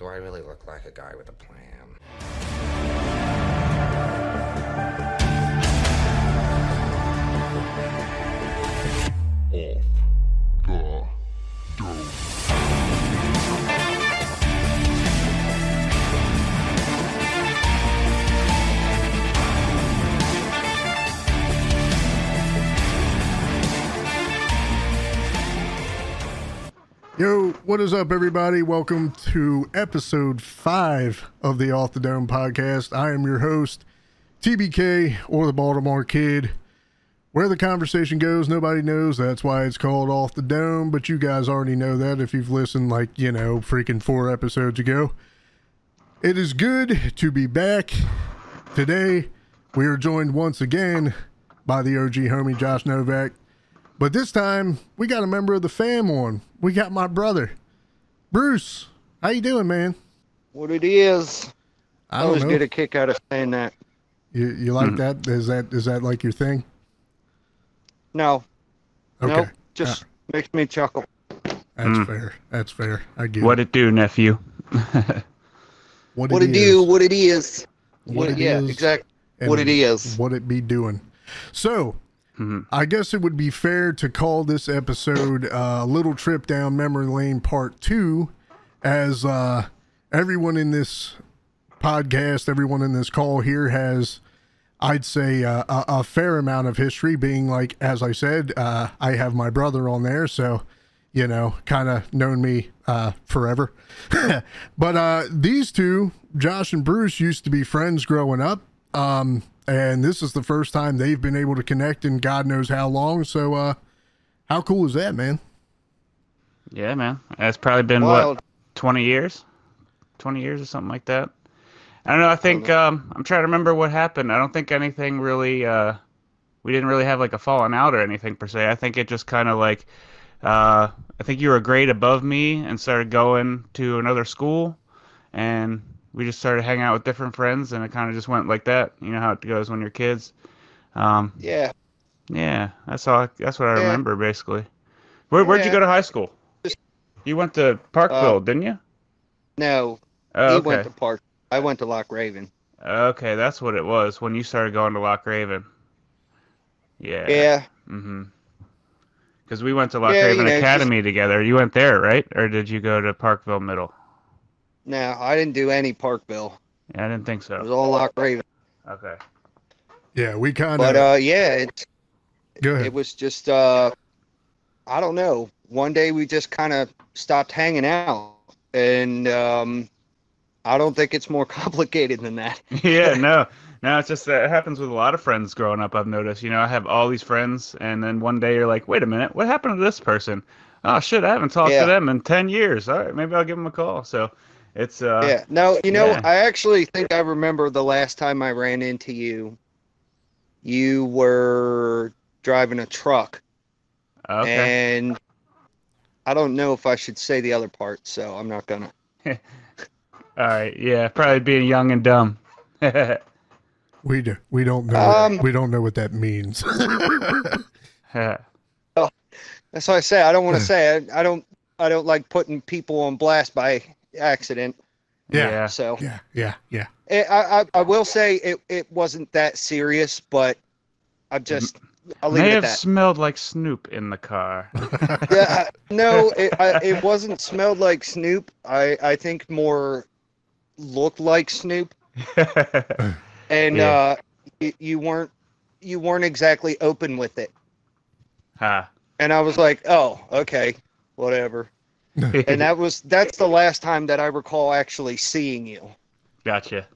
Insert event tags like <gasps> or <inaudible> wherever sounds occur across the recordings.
Do I really look like a guy with a plan? What is up, everybody? Welcome to episode five of the Off the Dome podcast. I am your host, TBK, or the Baltimore Kid. Where the conversation goes, nobody knows. That's why it's called Off the Dome, but you guys already know that if you've listened, like, you know, freaking four episodes ago. It is good to be back. Today, we are joined once again by the OG homie Josh Novac. But this time, we got a member of the fam on. We got my brother, Bruce. How you doing, man? What it is. I I always know. get a kick out of saying that. You you like hmm. that? Is that is that like your thing? No, Okay, nope. Just uh, makes me chuckle. that's hmm. fair. That's fair. I get What it. it do, nephew? <laughs> What, What it is do, what it is. What What it yeah, is exactly. What it is. What it be doing? So, Mhm. I guess it would be fair to call this episode uh, "Little Trip Down Memory Lane" Part Two, as uh, everyone in this podcast, everyone in this call here has, I'd say, uh, a, a fair amount of history. Being like, as I said, uh, I have my brother on there, so you know, kind of known me uh, forever. <laughs> but uh, these two, Josh and Bruce, used to be friends growing up. Um, and this is the first time they've been able to connect in God knows how long. So, uh, how cool is that, man? Yeah, man. That's probably been Wild. what, twenty years, twenty years or something like that. I don't know. I think um, I'm trying to remember what happened. I don't think anything really. Uh, we didn't really have like a falling out or anything per se. I think it just kind of like. Uh, I think you were a grade above me and started going to another school, and we just started hanging out with different friends, and it kind of just went like that. You know how it goes when you're kids. Um, Yeah. Yeah, that's all. That's what I Yeah. remember basically. Where Where'd you go to high school? You went to Parkville, Uh, didn't you? No, Oh, okay. went to Park. I went to Loch Raven. Okay, that's what it was when you started going to Loch Raven. Yeah. Yeah. Mm-hmm. Because we went to Lock Yeah, Raven you know, Academy together. You went there, right? Or did you go to Parkville Middle? No, I didn't do any Parkville. Yeah, I didn't think so. It was all Loch Raven. Okay. Yeah, we kind of. But uh, yeah, it go ahead. it was just uh, I don't know. One day we just kind of stopped hanging out, and um, I don't think it's more <laughs> complicated than that. <laughs> yeah, no, no, it's just that it happens with a lot of friends growing up. I've noticed. You know, I have all these friends, and then one day you're like, wait a minute, what happened to this person? Oh shit, I haven't talked Yeah. to them in ten years. All right, maybe I'll give them a call. So, it's uh, Yeah. No, you know, yeah. I actually think I remember the last time I ran into you. You were driving a truck, okay. and I don't know if I should say the other part, so I'm not gonna. <laughs> All right, yeah, probably being young and dumb. <laughs> we do. We don't know. Um, we don't know what that means. <laughs> That's why I say I don't want to say it. I don't. I don't like putting people on blast by accident. Yeah. So yeah, yeah, yeah. it, I, I I will say it it wasn't that serious, but I'm just I'll leave May it have that. smelled like Snoop in the car. <laughs> yeah, no, it I, it wasn't smelled like Snoop. I I think more looked like Snoop, <laughs> and Yeah. uh, you, you weren't you weren't exactly open with it. ha. And I was like, oh, okay, whatever. <laughs> And that was that's the last time that I recall actually seeing you. Gotcha.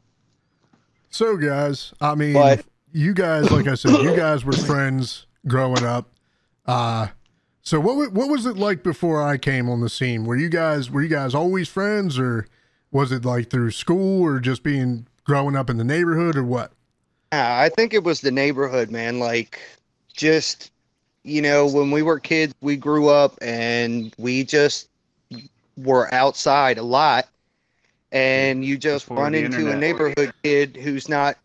So, guys, I mean, But- you guys, like I said, you guys were friends growing up. Uh, so what what was it like before I came on the scene? Were you guys were you guys always friends, or was it like through school, or just being growing up in the neighborhood, or what? Yeah, I think it was the neighborhood, man. Like, just you know, when we were kids, we grew up and we just were outside a lot, and you just Before run into a neighborhood kid who's not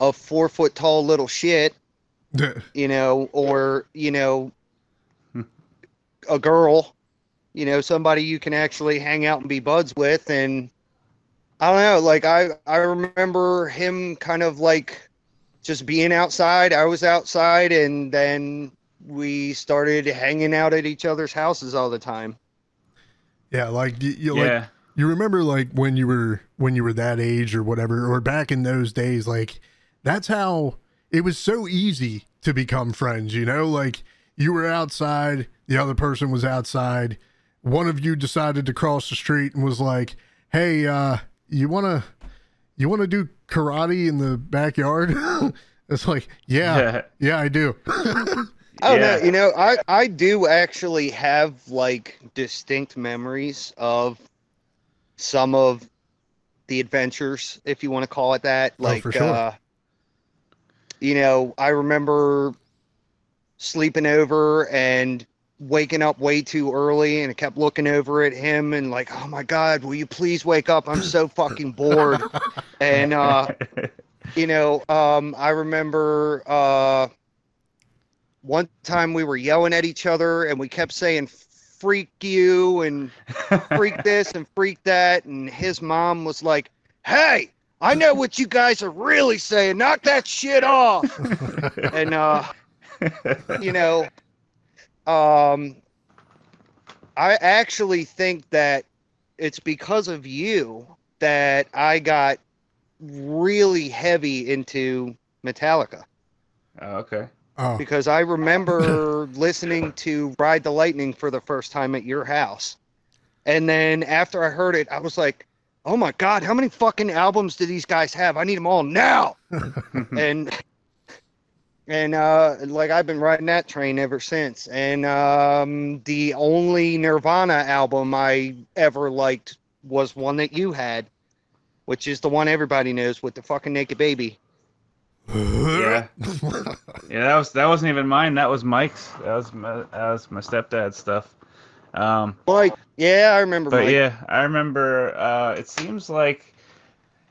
a four foot tall little shit, <laughs> you know, or you know, a girl, you know, somebody you can actually hang out and be buds with, and I don't know. Like I, I remember him kind of like just being outside. I was outside, and then we started hanging out at each other's houses all the time. Yeah, like you, you yeah. like you remember like when you were when you were that age or whatever, or back in those days, like that's how it was so easy to become friends, you know? Like you were outside, the other person was outside. One of you decided to cross the street and was like, "Hey, uh, you wanna you wanna do karate in the backyard?" <laughs> it's like, yeah, Yeah. yeah, I do. <laughs> Oh Yeah. no, you know, I I do actually have like distinct memories of some of the adventures, if you want to call it that. Oh, Like for sure. uh you know, I remember sleeping over and waking up way too early and I kept looking over at him and like, "Oh my god, will you please wake up? I'm so fucking bored." <laughs> and uh you know, um, I remember uh, one time we were yelling at each other and we kept saying "freak you" and <laughs> "freak this" and "freak that," and his mom was like, "Hey, I know what you guys are really saying. Knock that shit off." <laughs> and uh, you know, um, I actually think that it's because of you that I got really heavy into Metallica oh, okay. Oh, because I remember <laughs> listening to Ride the Lightning for the first time at your house. And then after I heard it, I was like, oh my God, how many fucking albums do these guys have? I need them all now. <laughs> and and uh like I've been riding that train ever since. And um the only Nirvana album I ever liked was one that you had, which is the one everybody knows with the fucking naked baby. Yeah. <laughs> Yeah, that was that wasn't even mine. That was Mike's. That was my, that was my stepdad's stuff. Um, Like, yeah, I remember but Mike. yeah, I remember. Uh, it seems like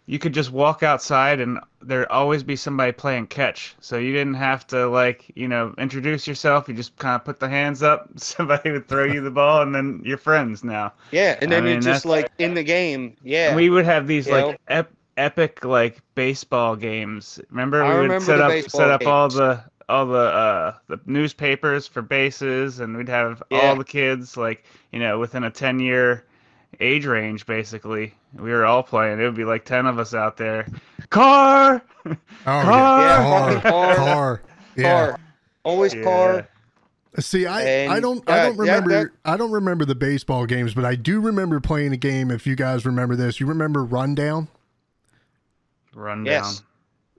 you could just walk outside and there'd always be somebody playing catch. So you didn't have to like you know introduce yourself. You just kind of put the hands up. <laughs> Somebody would throw you the ball, and then you're friends now. Yeah, and I then mean, you're just like in the game. Yeah. And we would have these You like ep- epic like baseball games. Remember I we would remember set up set up all the all the uh the newspapers for bases and we'd have Yeah. all the kids like, you know, within a 10 year age range basically. We were all playing. It would be like 10 of us out there. Car. <laughs> Oh, Car! yeah. Yeah, car, car. car. Yeah. car. Always car. See, I, And, I don't I uh, don't yeah, remember that- I don't remember the baseball games, but I do remember playing a game. If you guys remember this, you remember Rundown. Run Yes. down.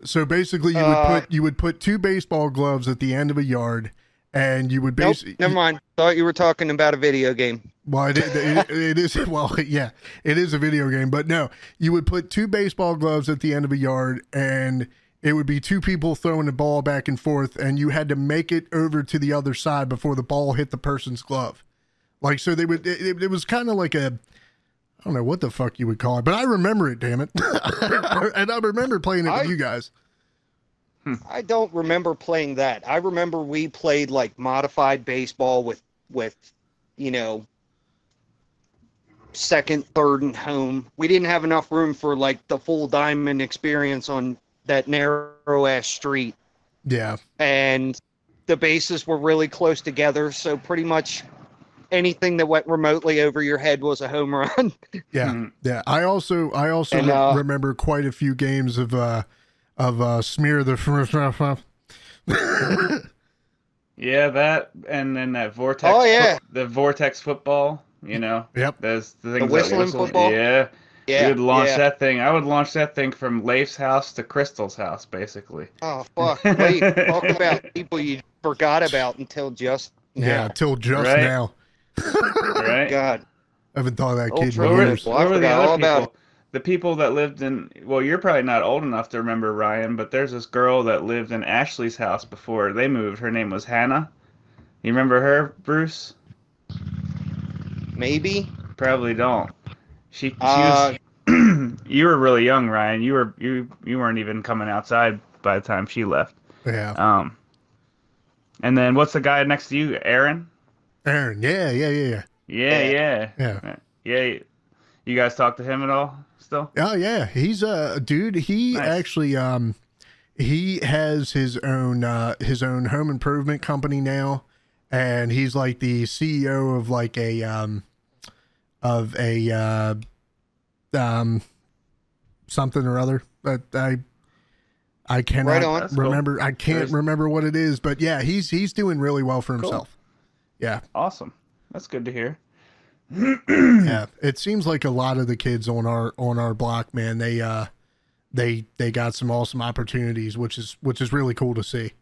So basically, you would Uh, put you would put two baseball gloves at the end of a yard, and you would Nope, basically never mind. Thought you were talking about a video game. Well, it, it, it is <laughs> well, yeah, it is a video game, but no, you would put two baseball gloves at the end of a yard, and it would be two people throwing the ball back and forth, and you had to make it over to the other side before the ball hit the person's glove. Like so, they would. It, it was kind of like a. I don't know what the fuck you would call it, but I remember it. Damn it, <laughs> and I remember playing it I- with you guys. Hmm. I don't remember playing that. I remember we played like modified baseball with with, you know, second, third, and home. We didn't have enough room for like the full diamond experience on that narrow ass street, Yeah, and the bases were really close together. So pretty much anything that went remotely over your head was a home run. <laughs> yeah, Mhm. yeah. I also I also And, uh, remember quite a few games of uh of uh smear the <laughs> Yeah, that and then that vortex Oh, yeah. fo- the vortex football, you know. Yep. Those the things that whistling whistle- football? Yeah. yeah, we would launch yeah. that thing. I would launch that thing from Leif's house to Crystal's house, basically. Oh fuck! Wait, talk about <laughs> people you forgot about until just now. Yeah, until just Right. now. Right? God. I haven't thought of that Old kid What in were, years. I what were the other all about people? The people that lived in well, you're probably not old enough to remember Ryan, but there's this girl that lived in Ashley's house before they moved. Her name was Hannah. You remember her, Bruce? Maybe. Probably don't. She, she Uh, was, <clears throat> you were really young, Ryan. You were you you weren't even coming outside by the time she left. Yeah, Um, and then what's the guy next to you, Aaron? Aaron. Yeah, yeah, yeah, yeah. Yeah, Yeah. yeah, Yeah. yeah. You guys talk to him at all still? Oh yeah, he's a dude. He Nice. actually um he has his own uh his own home improvement company now, and he's like the CEO of like a um of a uh um something or other. But I I cannot Right on. That's cool. remember. I can't There's- remember what it is, but yeah, he's he's doing really well for himself. Yeah, Awesome. That's good to hear. <clears throat> yeah. It seems like a lot of the kids on our on our block, man, they uh they they got some awesome opportunities, which is which is really cool to see.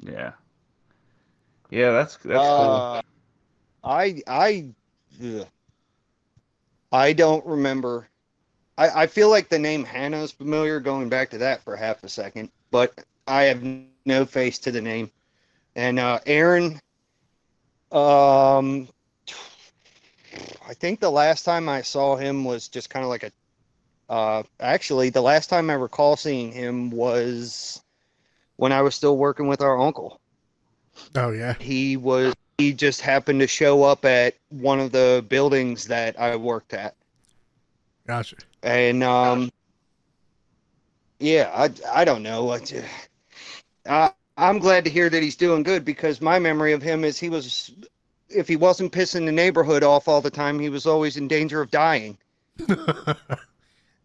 Yeah. Yeah, that's that's Uh, I I ugh. I don't remember. I, I feel like the name Hannah's familiar going back to that for half a second, but I have no face to the name. And uh, Aaron, um, I think the last time I saw him was just kind of like a. Uh, actually, the last time I recall seeing him was when I was still working with our uncle Oh yeah, he was he just happened to show up at one of the buildings that I worked at gotcha. and um yeah I I don't know I, I I'm glad to hear that he's doing good because my memory of him is he was if he wasn't pissing the neighborhood off all the time he was always in danger of dying <laughs>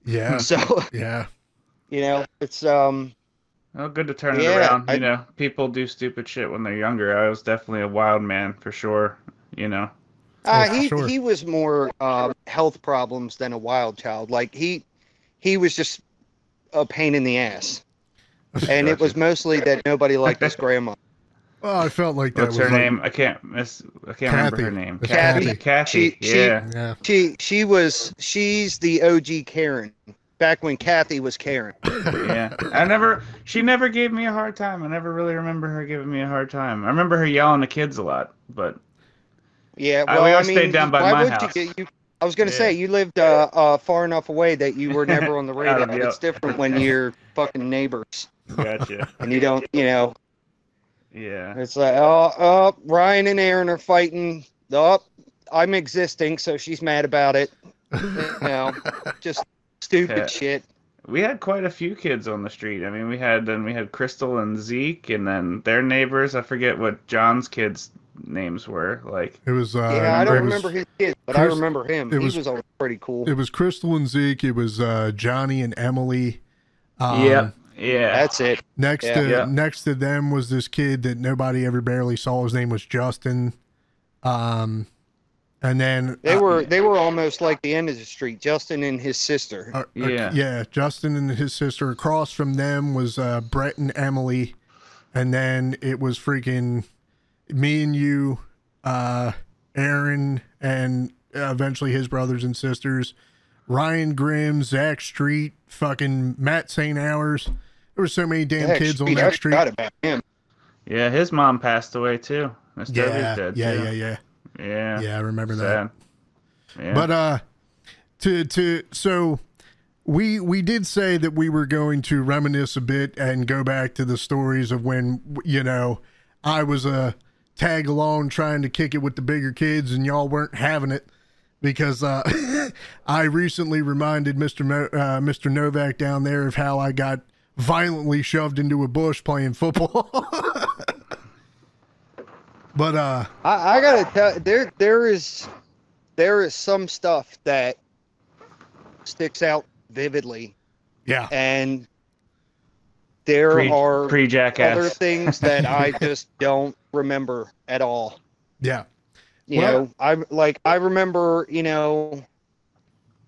Yeah, so yeah, you know it's um Well, good to turn it Yeah, around. I- You know, people do stupid shit when they're younger. I was definitely a wild man for sure. You know. Uh, for he sure. he was more uh, health problems than a wild child. Like he he was just a pain in the ass, and it was mostly that nobody liked his grandma. <laughs> Well, I felt like that What's was her like- name? I can't miss. I can't remember her name. It's Kathy. Kathy. Kathy. She- she- yeah. Yeah, She she was she's the OG Karen back when Kathy was Karen. yeah. I never. She never gave me a hard time. I never really remember her giving me a hard time. I remember her yelling at kids a lot, but Yeah, well, we I mean, stayed down by why my would house. you? you I was gonna Yeah. say you lived uh, uh, far enough away that you were never on the <laughs> radar. yeah. It's different when you're fucking neighbors gotcha. <laughs> and you don't, you know. Yeah. It's like, oh, oh, Ryan and Aaron are fighting. Oh, I'm existing, so she's mad about it. You know, <laughs> just stupid Yeah. shit. We had quite a few kids on the street. I mean, we had then we had Crystal and Zeke, and then their neighbors. I forget what John's kids' names were. Like, it was. Uh, yeah, I don't it was- remember his kids, but I remember him. it he was- was, always pretty cool. It was Crystal and Zeke. It was uh, Johnny and Emily. Um, yeah, yeah, That's it. Next Yeah. to Yeah. next to them was this kid that nobody ever barely saw. His name was Justin. Um, and then They uh, were they were almost like the end of the street. Justin and his sister. uh, uh, Yeah. yeah, Justin and his sister. Across from them was uh, Brett and Emily, and then it was freaking me and you, uh, Aaron, and eventually his brothers and sisters, Ryan Grimm, Zach Street, fucking Matt St. Hours. There were so many damn Heck, kids on that street. about him. yeah. His mom passed away too. Miss Yeah, dead yeah, too. yeah, yeah, yeah, yeah. I remember that. Yeah. But uh to to so we we did say that we were going to reminisce a bit and go back to the stories of when you know I was a tag along trying to kick it with the bigger kids and y'all weren't having it because uh <laughs> I recently reminded Mr. Mo, uh, Mr. Novac down there of how I got violently shoved into a bush playing football. <laughs> but uh I, I gotta tell there there is there is some stuff that sticks out vividly, yeah. and there pre, are pre other things that I <laughs> just don't remember at all. Yeah. You Well- know, I like I remember, you know,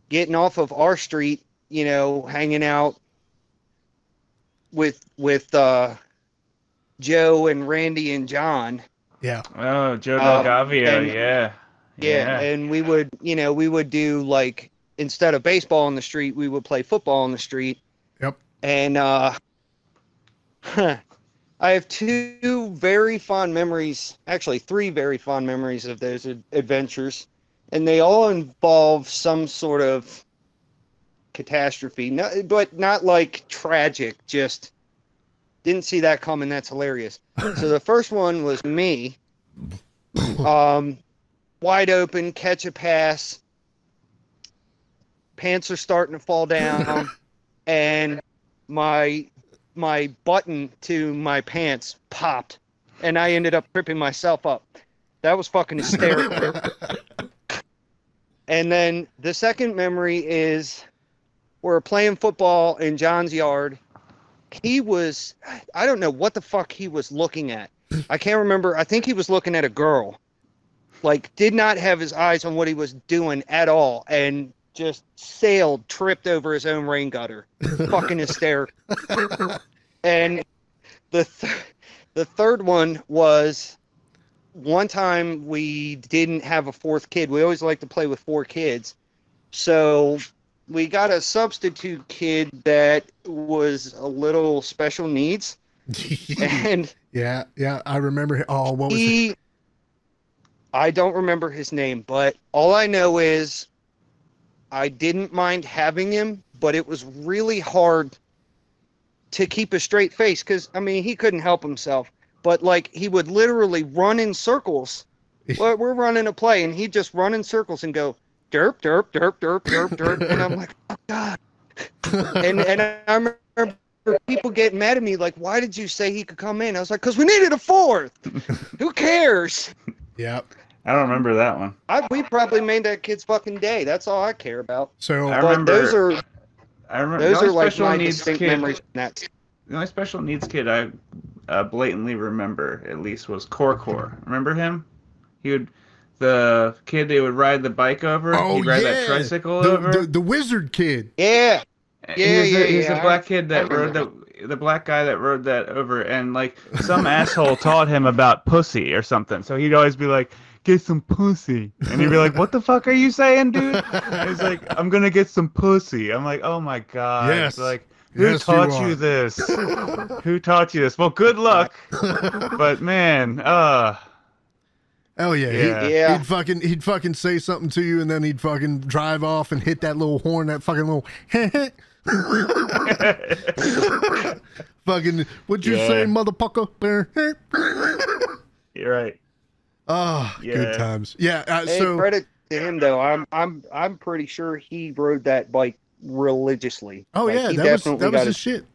getting off of our street, you know, hanging out with with uh Joe and Randy and John. Yeah. Oh, Joe Um, Delgavio. and- yeah. Yeah, and we would, you know, we would do like instead of baseball on the street, we would play football on the street. Yep. And uh <laughs> I have two very fond memories, actually three very fond memories of those ad- adventures, and they all involve some sort of catastrophe. No, but not like tragic, just didn't see that coming. That's hilarious. <coughs> so the first one was me. <coughs> Um wide open, catch a pass. pants are starting to fall down, <coughs> and my my button to my pants popped, and I ended up tripping myself up. That was fucking hysterical. <laughs> and then the second memory is we're playing football in John's yard. He was, I don't know what the fuck he was looking at. I can't remember. I think he was looking at a girl. Like, did not have his eyes on what he was doing at all and just sailed, tripped over his own rain gutter. <laughs> fucking hysterical. and the, th- the third one was one time we didn't have a fourth kid. We always like to play with four kids. So we got a substitute kid that was a little special needs. <laughs> and yeah, yeah, I remember. Oh, what was he, I don't remember his name, but all I know is I didn't mind having him, but it was really hard to keep a straight face because, I mean, he couldn't help himself. But, like, he would literally run in circles. <laughs> well, we're running a play, and he'd just run in circles and go, derp, derp, derp, derp, derp, derp. And I'm like, oh, God. and, and I remember people getting mad at me, like, why did you say he could come in? I was like, because we needed a fourth. Who cares? Yep. I don't remember that one. I, we probably made that kid's fucking day. That's all I care about. So I remember- those are I remember those are like special my needs distinct kid. memories. From that. The only special needs kid I uh, blatantly remember, at least, was Corcor. Remember him? He would, the kid they would ride the bike over. oh He'd ride yeah, that tricycle the, over. the the wizard kid. Yeah, He Yeah, was yeah, the, he was yeah, the black kid that rode the the black guy that rode that over, and like <laughs> some asshole taught him about pussy or something. So he'd always be like, "Get some pussy," and he'd be like, "What the <laughs> fuck are you saying, dude?" He's like, <laughs> "I'm gonna get some pussy." I'm like, "Oh my god!" Yes. Like, who Yes, taught are. you, this? who taught you this? Well, good luck. but man, uh, Hell yeah, Yeah. He, Yeah. He'd fucking he'd fucking say something to you, and then he'd fucking drive off and hit that little horn, that fucking little. <laughs> fucking, what'd you Yeah. say, motherfucker? you're right. oh, Yeah. good times. Yeah. Uh, hey, so credit to him though. I'm I'm I'm pretty sure he rode that bike religiously. oh Like, yeah, he that was definitely that was got his his- shit.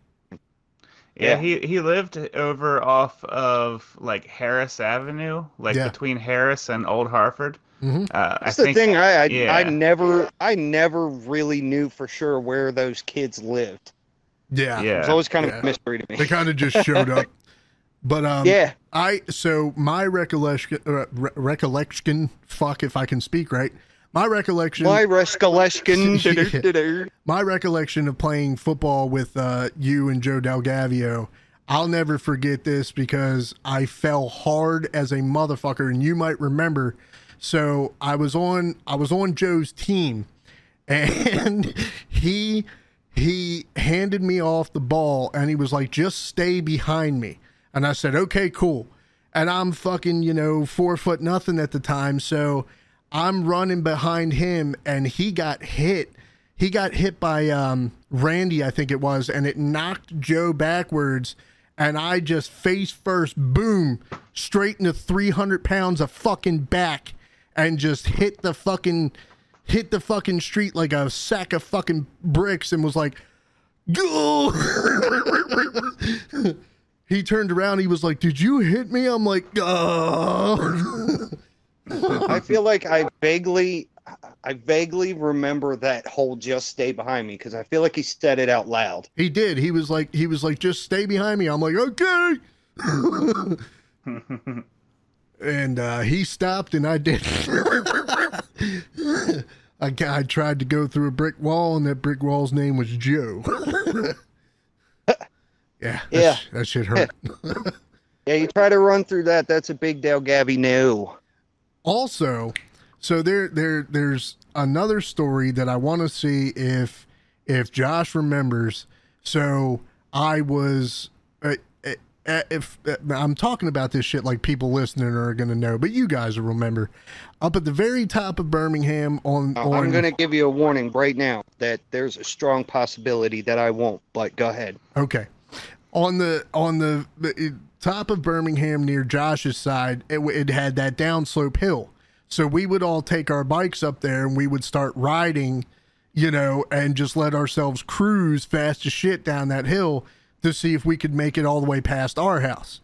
Yeah, Yeah. he he lived over off of like Harris Avenue, like Yeah. between Harris and Old Harford. Mhm. Uh, I That's the think thing. I I, yeah. I never I never really knew for sure where those kids lived. Yeah. It was always kind of Yeah. a mystery to me. They kind of just showed up. But um, yeah, I so my recollection, uh, re- recollection. Fuck if I can speak right. My recollection. my recollection. <laughs> <laughs> My recollection of playing football with uh, you and Joe Delgavio, I'll never forget this because I fell hard as a motherfucker, and you might remember. So I was on I was on Joe's team, <laughs> and he he handed me off the ball, and he was like, "Just stay behind me," and I said, "Okay, cool." And I'm fucking you know four foot nothing at the time, so I'm running behind him, and he got hit he got hit by um, Randy, I think it was, and it knocked Joe backwards. And I just face first, boom, straight into 300 pounds of fucking back and just hit the fucking, hit the fucking street like a sack of fucking bricks and was like, go. <laughs> he turned around. He was like, Did you hit me? I'm like, oh. <laughs> <laughs> I feel like I vaguely, I vaguely remember that whole "just stay behind me" because I feel like he said it out loud. He did. He was like, he was like, just stay behind me. I'm like, okay. <laughs> and uh, he stopped, and I did. <laughs> I, I tried to go through a brick wall, and that brick wall's name was Joe. yeah, Yeah. that shit hurt. Yeah, you try to run through that. That's a big Del Gabby no. Also so there there there's another story that i want to see if if josh remembers so i was uh, uh, uh, if uh, i'm talking about this shit like people listening are gonna know but you guys will remember up at the very top of birmingham on on I'm going to give you a warning right now that there's a strong possibility that I won't. But go ahead. Okay. On the on the top of Birmingham near Josh's side, it, it had that downslope hill. So we would all take our bikes up there and we would start riding, you know, and just let ourselves cruise fast as shit down that hill to see if we could make it all the way past our house.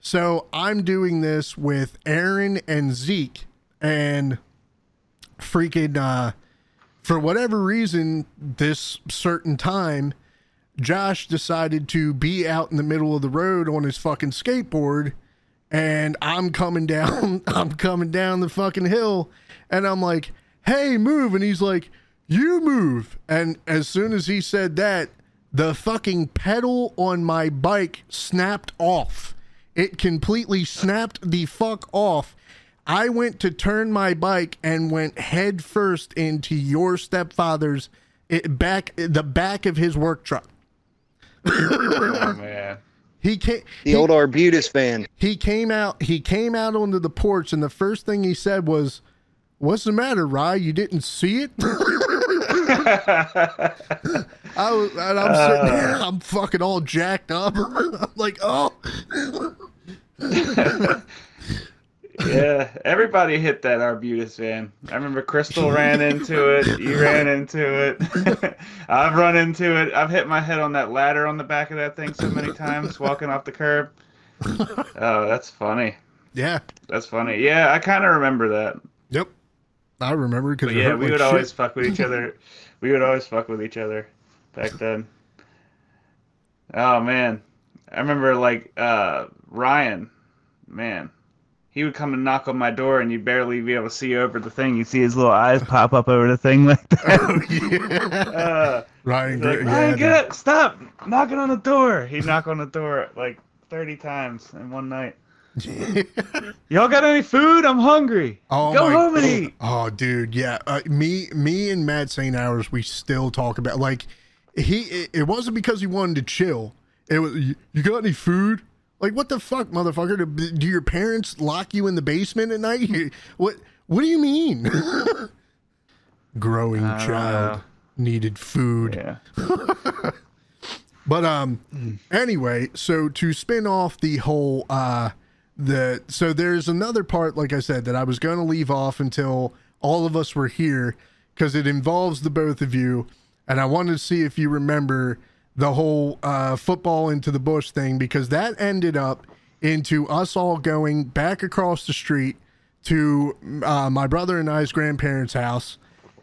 So I'm doing this with Aaron and Zeke, and freaking, uh, for whatever reason, this certain time, Josh decided to be out in the middle of the road on his fucking skateboard and I'm coming down <laughs> I'm coming down the fucking hill and I'm like, "Hey, move." And he's like, "You move." And as soon as he said that, the fucking pedal on my bike snapped off. It completely snapped the fuck off. I went to turn my bike and went head first into your stepfather's it, back the back of his work truck. Oh <laughs> man. He came. The he, old Arbutus van. he came out. He came out onto the porch, and the first thing he said was, "What's the matter, Rye? You didn't see it?" <laughs> I was, and I'm sitting uh. there. I'm fucking all jacked up. <laughs> I'm like, "Oh, Yeah, everybody hit that Arbutus van. I remember Crystal ran into it. You ran into it. <laughs> I've run into it. I've hit my head on that ladder on the back of that thing so many times walking off the curb. <laughs> Oh, that's funny. yeah, That's funny. Yeah, I kind of remember that. yep." I remember because yeah, we would always fuck with each other. <laughs> We would always fuck with each other back then. Oh man, I remember like uh, Ryan. Man, he would come and knock on my door, and you'd barely be able to see over the thing. You see his little eyes pop up over the thing like that. Uh, Ryan. like, Gr- Ryan, yeah, get up! Stop knocking on the door. He'd knock on the door like thirty times in one night. <laughs> Y'all got any food? I'm hungry. Oh Go home and eat. Oh, dude, yeah. Uh, me, me, and Matt St. Hours, we still talk about like he. It, it wasn't because he wanted to chill. It was you got any food? Like what the fuck, motherfucker? Do, do your parents lock you in the basement at night? What? What do you mean? <laughs> Growing don't child needed food. Yeah. <laughs> But um anyway, so to spin off the whole uh the so there's another part like I said that I was going to leave off until all of us were here cuz it involves the both of you and I wanted to see if you remember the whole uh football into the bush thing because that ended up into us all going back across the street to uh, my brother and I's grandparents' house.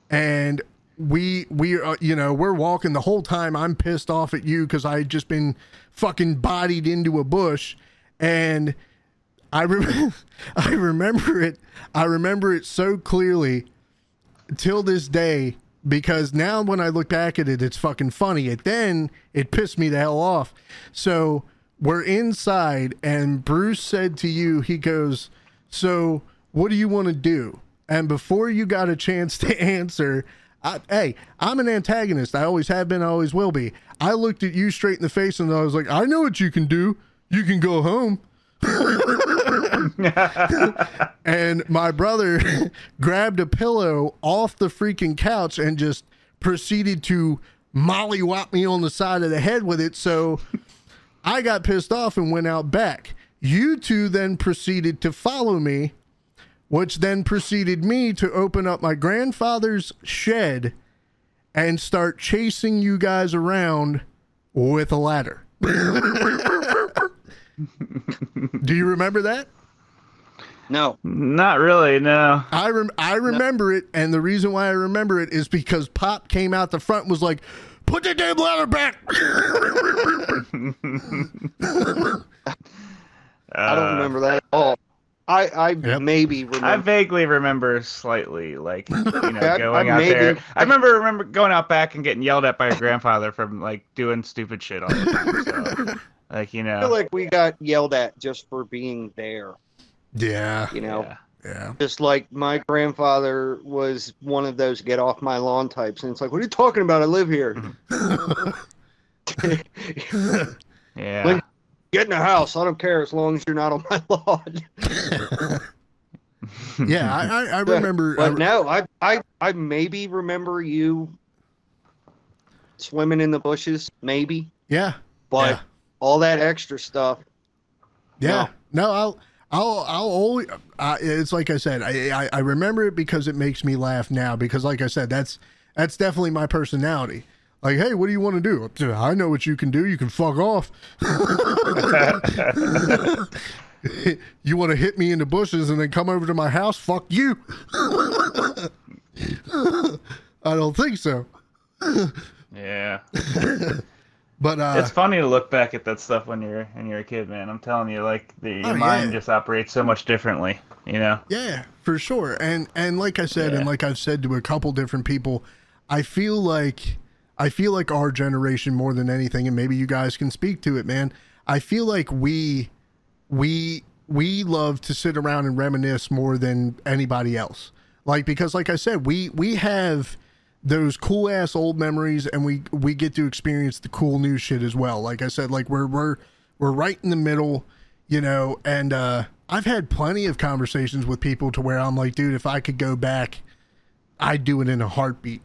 And we we uh, you know we're walking the whole time. I'm pissed off at you because i had just been fucking bodied into a bush. And i rem- <laughs> i remember it i remember it so clearly till this day because now when i look back at it it's fucking funny. It then it pissed me the hell off. So we're inside and bruce said to you he goes so what do you want to do? And before you got a chance to <laughs> answer I, hey i'm an antagonist. I always have been i always will be. I looked at you straight in the face and i was like i know what you can do. You can go home <laughs> <laughs> and my brother <laughs> grabbed a pillow off the freaking couch and just proceeded to mollywop me on the side of the head with it. So I got pissed off and went out back. You two then proceeded to follow me, which then preceded me to open up my grandfather's shed and start chasing you guys around with a ladder. <laughs> Do you remember that? No. Not really, no. I rem- I remember it, and the reason why I remember it is because Pop came out the front and was like, "Put the damn ladder back." <laughs> I don't uh, remember that at all. I, I Yep. maybe I vaguely remember slightly, like you know, <laughs> I- going I out maybe- there. I remember remember going out back and getting yelled at by your grandfather from like doing stupid shit all the <laughs> time. So, like you I feel know, like we got yelled at just for being there. Yeah, You know, yeah. yeah. just like my grandfather was one of those get off my lawn types, and it's like, what are you talking about? I live here. Mm-hmm. <laughs> yeah. When- Get in the house. I don't care as long as you're not on my <laughs> lawn. <laughs> yeah, I, I, I remember. I, But no, I, I, I maybe remember you swimming in the bushes, maybe. yeah, But Yeah. all that extra stuff, yeah. No, I'll, I'll, I'll only Uh, it's like I said. I, I, I remember it because it makes me laugh now. Because, like I said, that's That's definitely my personality. Like, hey, what do you want to do? I know what you can do. You can fuck off. <laughs> you want to hit me in the bushes and then come over to my house? Fuck you. <laughs> I don't think so. Yeah. <laughs> But uh, it's funny to look back at that stuff when you're when you're a kid, man. I'm telling you, like the, your Oh, mind yeah. just operates so much differently. You know. Yeah, for sure. And and like I said, and like I've said to a couple different people, I feel like I feel like our generation more than anything, and maybe you guys can speak to it, man. I feel like we we we love to sit around and reminisce more than anybody else. Like because like I said, we we have those cool ass old memories and we we get to experience the cool new shit as well. Like I said, like we're we're we're right in the middle, you know, and uh I've had plenty of conversations with people to where I'm like, dude, if I could go back, I'd do it in a heartbeat.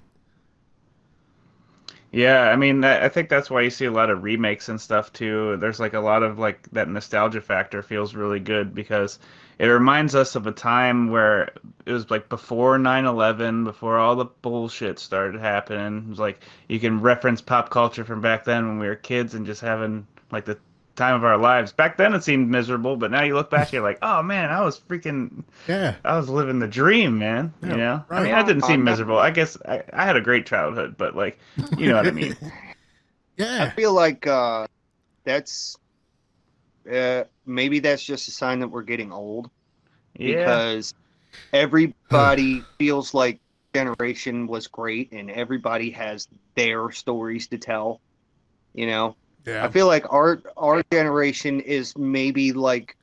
Yeah, I mean, I I think that's why you see a lot of remakes and stuff too. There's like a lot of like that nostalgia factor feels really good because it reminds us of a time where it was like before 9/11, before all the bullshit started happening. It was like you can reference pop culture from back then when we were kids and just having like the time of our lives. Back then it seemed miserable, but now you look back, you're like, oh man, I was freaking Yeah. I was living the dream, man. Yeah, you know, I mean, I didn't seem miserable. I guess I, I had a great childhood, but like, you know what I mean. <laughs> Yeah i feel like uh, that's uh, maybe that's just a sign that we're getting old Yeah, because everybody feels like generation was great and everybody has their stories to tell. You know, I feel like our our generation is maybe like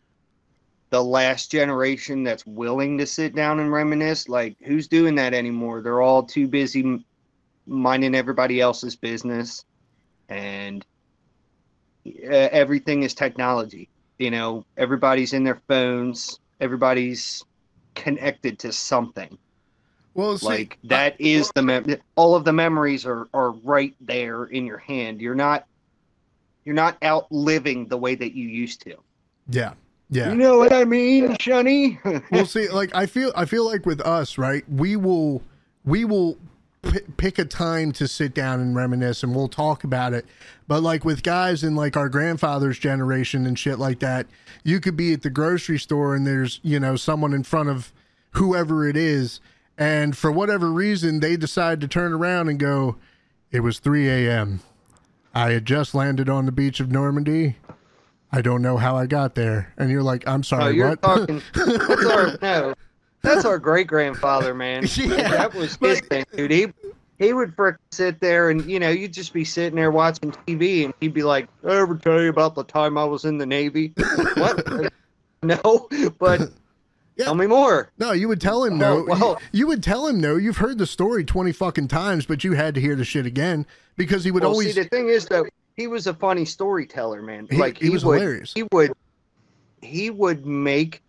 the last generation that's willing to sit down and reminisce. Like, who's doing that anymore? They're all too busy minding everybody else's business, and uh, everything is technology. You know, everybody's in their phones. Everybody's connected to something. Well, see, like that is the mem- all of the memories are are right there in your hand. You're not you're not out living the way that you used to. yeah. Yeah. You know what I mean, Shunny? <laughs> well see like i feel i feel like with us right we will we will p- pick a time to sit down and reminisce and we'll talk about it but like with guys in like our grandfather's generation and shit like that you could be at the grocery store and there's you know someone in front of whoever it is and for whatever reason they decide to turn around and go it was 3 a.m i had just landed on the beach of normandy i don't know how i got there and you're like i'm oh, sorry you're what talking. <laughs> Our no. That's our great grandfather, man. <laughs> Yeah, that was his but- thing, dude. He he would frickin' sit there and you know you'd just be sitting there watching TV and he'd be like, "I ever tell you about the time I was in the Navy?" <laughs> what? no, but Yeah. tell me more. No, you would tell him no. Oh, well- you, you would tell him no. You've heard the story twenty fucking times, but you had to hear the shit again because he would well, always. see, the thing is though, he was a funny storyteller, man. He- like he he, was would, hilarious. he would, he would make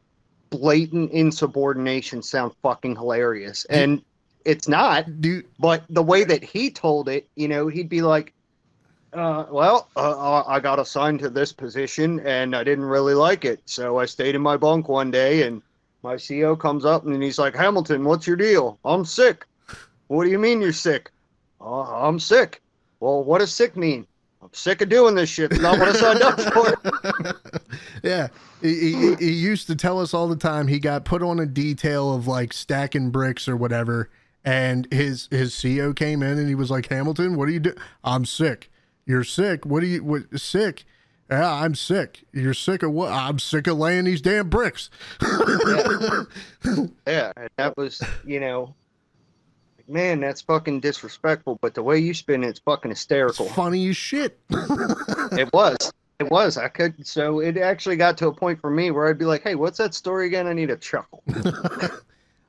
blatant insubordination sound fucking hilarious, and it's not. Dude, But the way that he told it, you know, he'd be like, uh, "Well, uh, I got assigned to this position, and I didn't really like it, so I stayed in my bunk one day, and my CO comes up and he's like, Hamilton, what's your deal? I'm sick. What do you mean you're sick? Uh, I'm sick. Well, what does sick mean? I'm sick of doing this shit. It's not what I signed up for. <laughs> yeah, he, he, he used to tell us all the time. He got put on a detail of like stacking bricks or whatever, and his his CO came in and he was like, Hamilton, what do you do? I'm sick. You're sick. What do you? What sick? Yeah, I'm sick. You're sick of what? I'm sick of laying these damn bricks. <laughs> Yeah, and that was, you know, man, that's fucking disrespectful. But the way you spin it, it's fucking It's hysterical. funny as shit. It was. It was. I could. So it actually got to a point for me where I'd be like, "Hey, what's that story again? I need a chuckle." <laughs>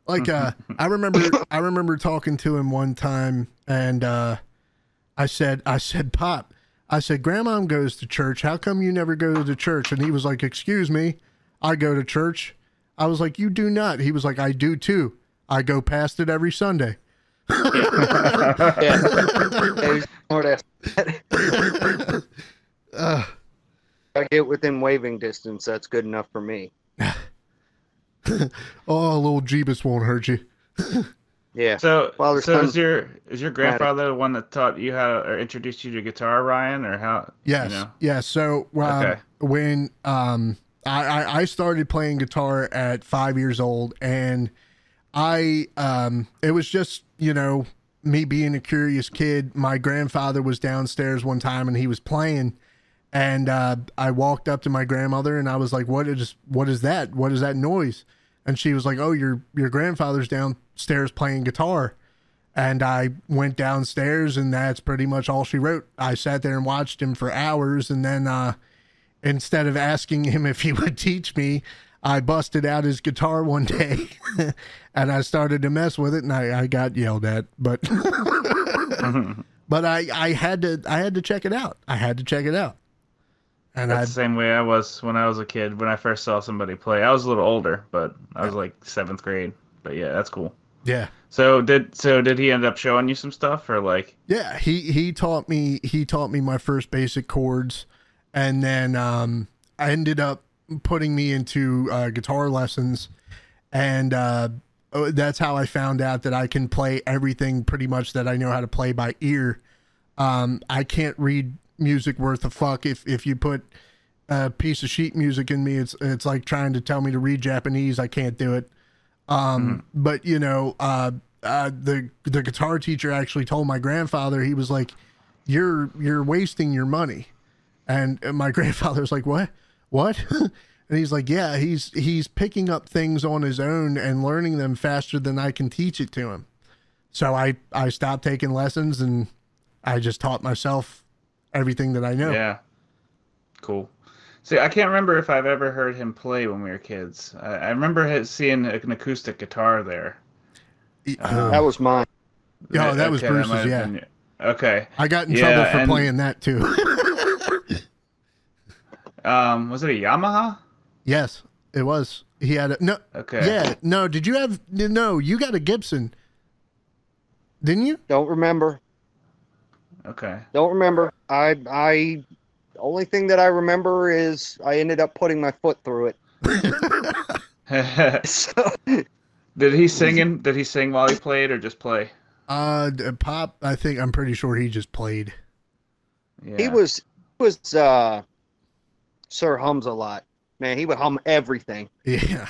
like uh i remember i remember talking to him one time and uh i said i said pop i said grandma goes to church how come you never go to church and he was like excuse me i go to church i was like you do not he was like i do too i go past it every sunday <laughs> <laughs> Yeah. Hey, smart ass. uh, I get within waving distance. That's good enough for me. <laughs> oh little jeebus won't hurt you <laughs> Yeah. So, Father, so son, is your is your grandfather the one that taught you how or introduced you to guitar, Ryan, or how? Yes. You know? Yes. So um, Okay. when um, I, I, I started playing guitar at five years old, and I um, it was just you know me being a curious kid. My grandfather was downstairs one time, and he was playing. And uh, I walked up to my grandmother and I was like, "What is what is that? What is that noise?" And she was like, "Oh, your your grandfather's downstairs playing guitar." And I went downstairs, and that's pretty much all she wrote. I sat there and watched him for hours, and then uh, instead of asking him <laughs> if he would teach me, I busted out his guitar one day, <laughs> and I started to mess with it, and I, I got yelled at. But <laughs> but I I had to I had to check it out. I had to check it out, and That's the same way I was when I was a kid. When I first saw somebody play, I was a little older, but I was like seventh grade. But yeah, that's cool. yeah. So did so did he end up showing you some stuff or like? Yeah, he he taught me he taught me my first basic chords, and then um, I ended up putting me into uh, guitar lessons, and uh, oh, that's how I found out that I can play everything pretty much that I know how to play by ear. Um, I can't read music worth a fuck if if you put a piece of sheet music in me. It's it's like trying to tell me to read Japanese. I can't do it. Um, but you know, uh, uh, the the guitar teacher actually told my grandfather he was like, "You're you're wasting your money," and my <laughs> grandfather was like, "What? What?" <laughs> and he's like, "Yeah, he's he's picking up things on his own and learning them faster than I can teach it to him." So I I stopped taking lessons and I just taught myself everything that I know. Yeah. Cool. See, I can't remember if I've ever heard him play when we were kids. I, I remember seeing an acoustic guitar there. Uh, that was mine. Yeah, that was Bruce's, might have yeah. been- okay. I got in Yeah, trouble for and- playing that too. <laughs> Um, was it a Yamaha? yes, it was. He had a no. Okay. Yeah, no. Did you have no? You got a Gibson, didn't you? Don't remember. Okay. Don't remember. I I only thing that I remember is I ended up putting my foot through it. <laughs> So did he sing in, Did he sing while he played, or just play? Uh, Pop. I think I'm pretty sure he just played. Yeah. he was he was uh Sir hums a lot. Man, he would hum everything <laughs> Yeah,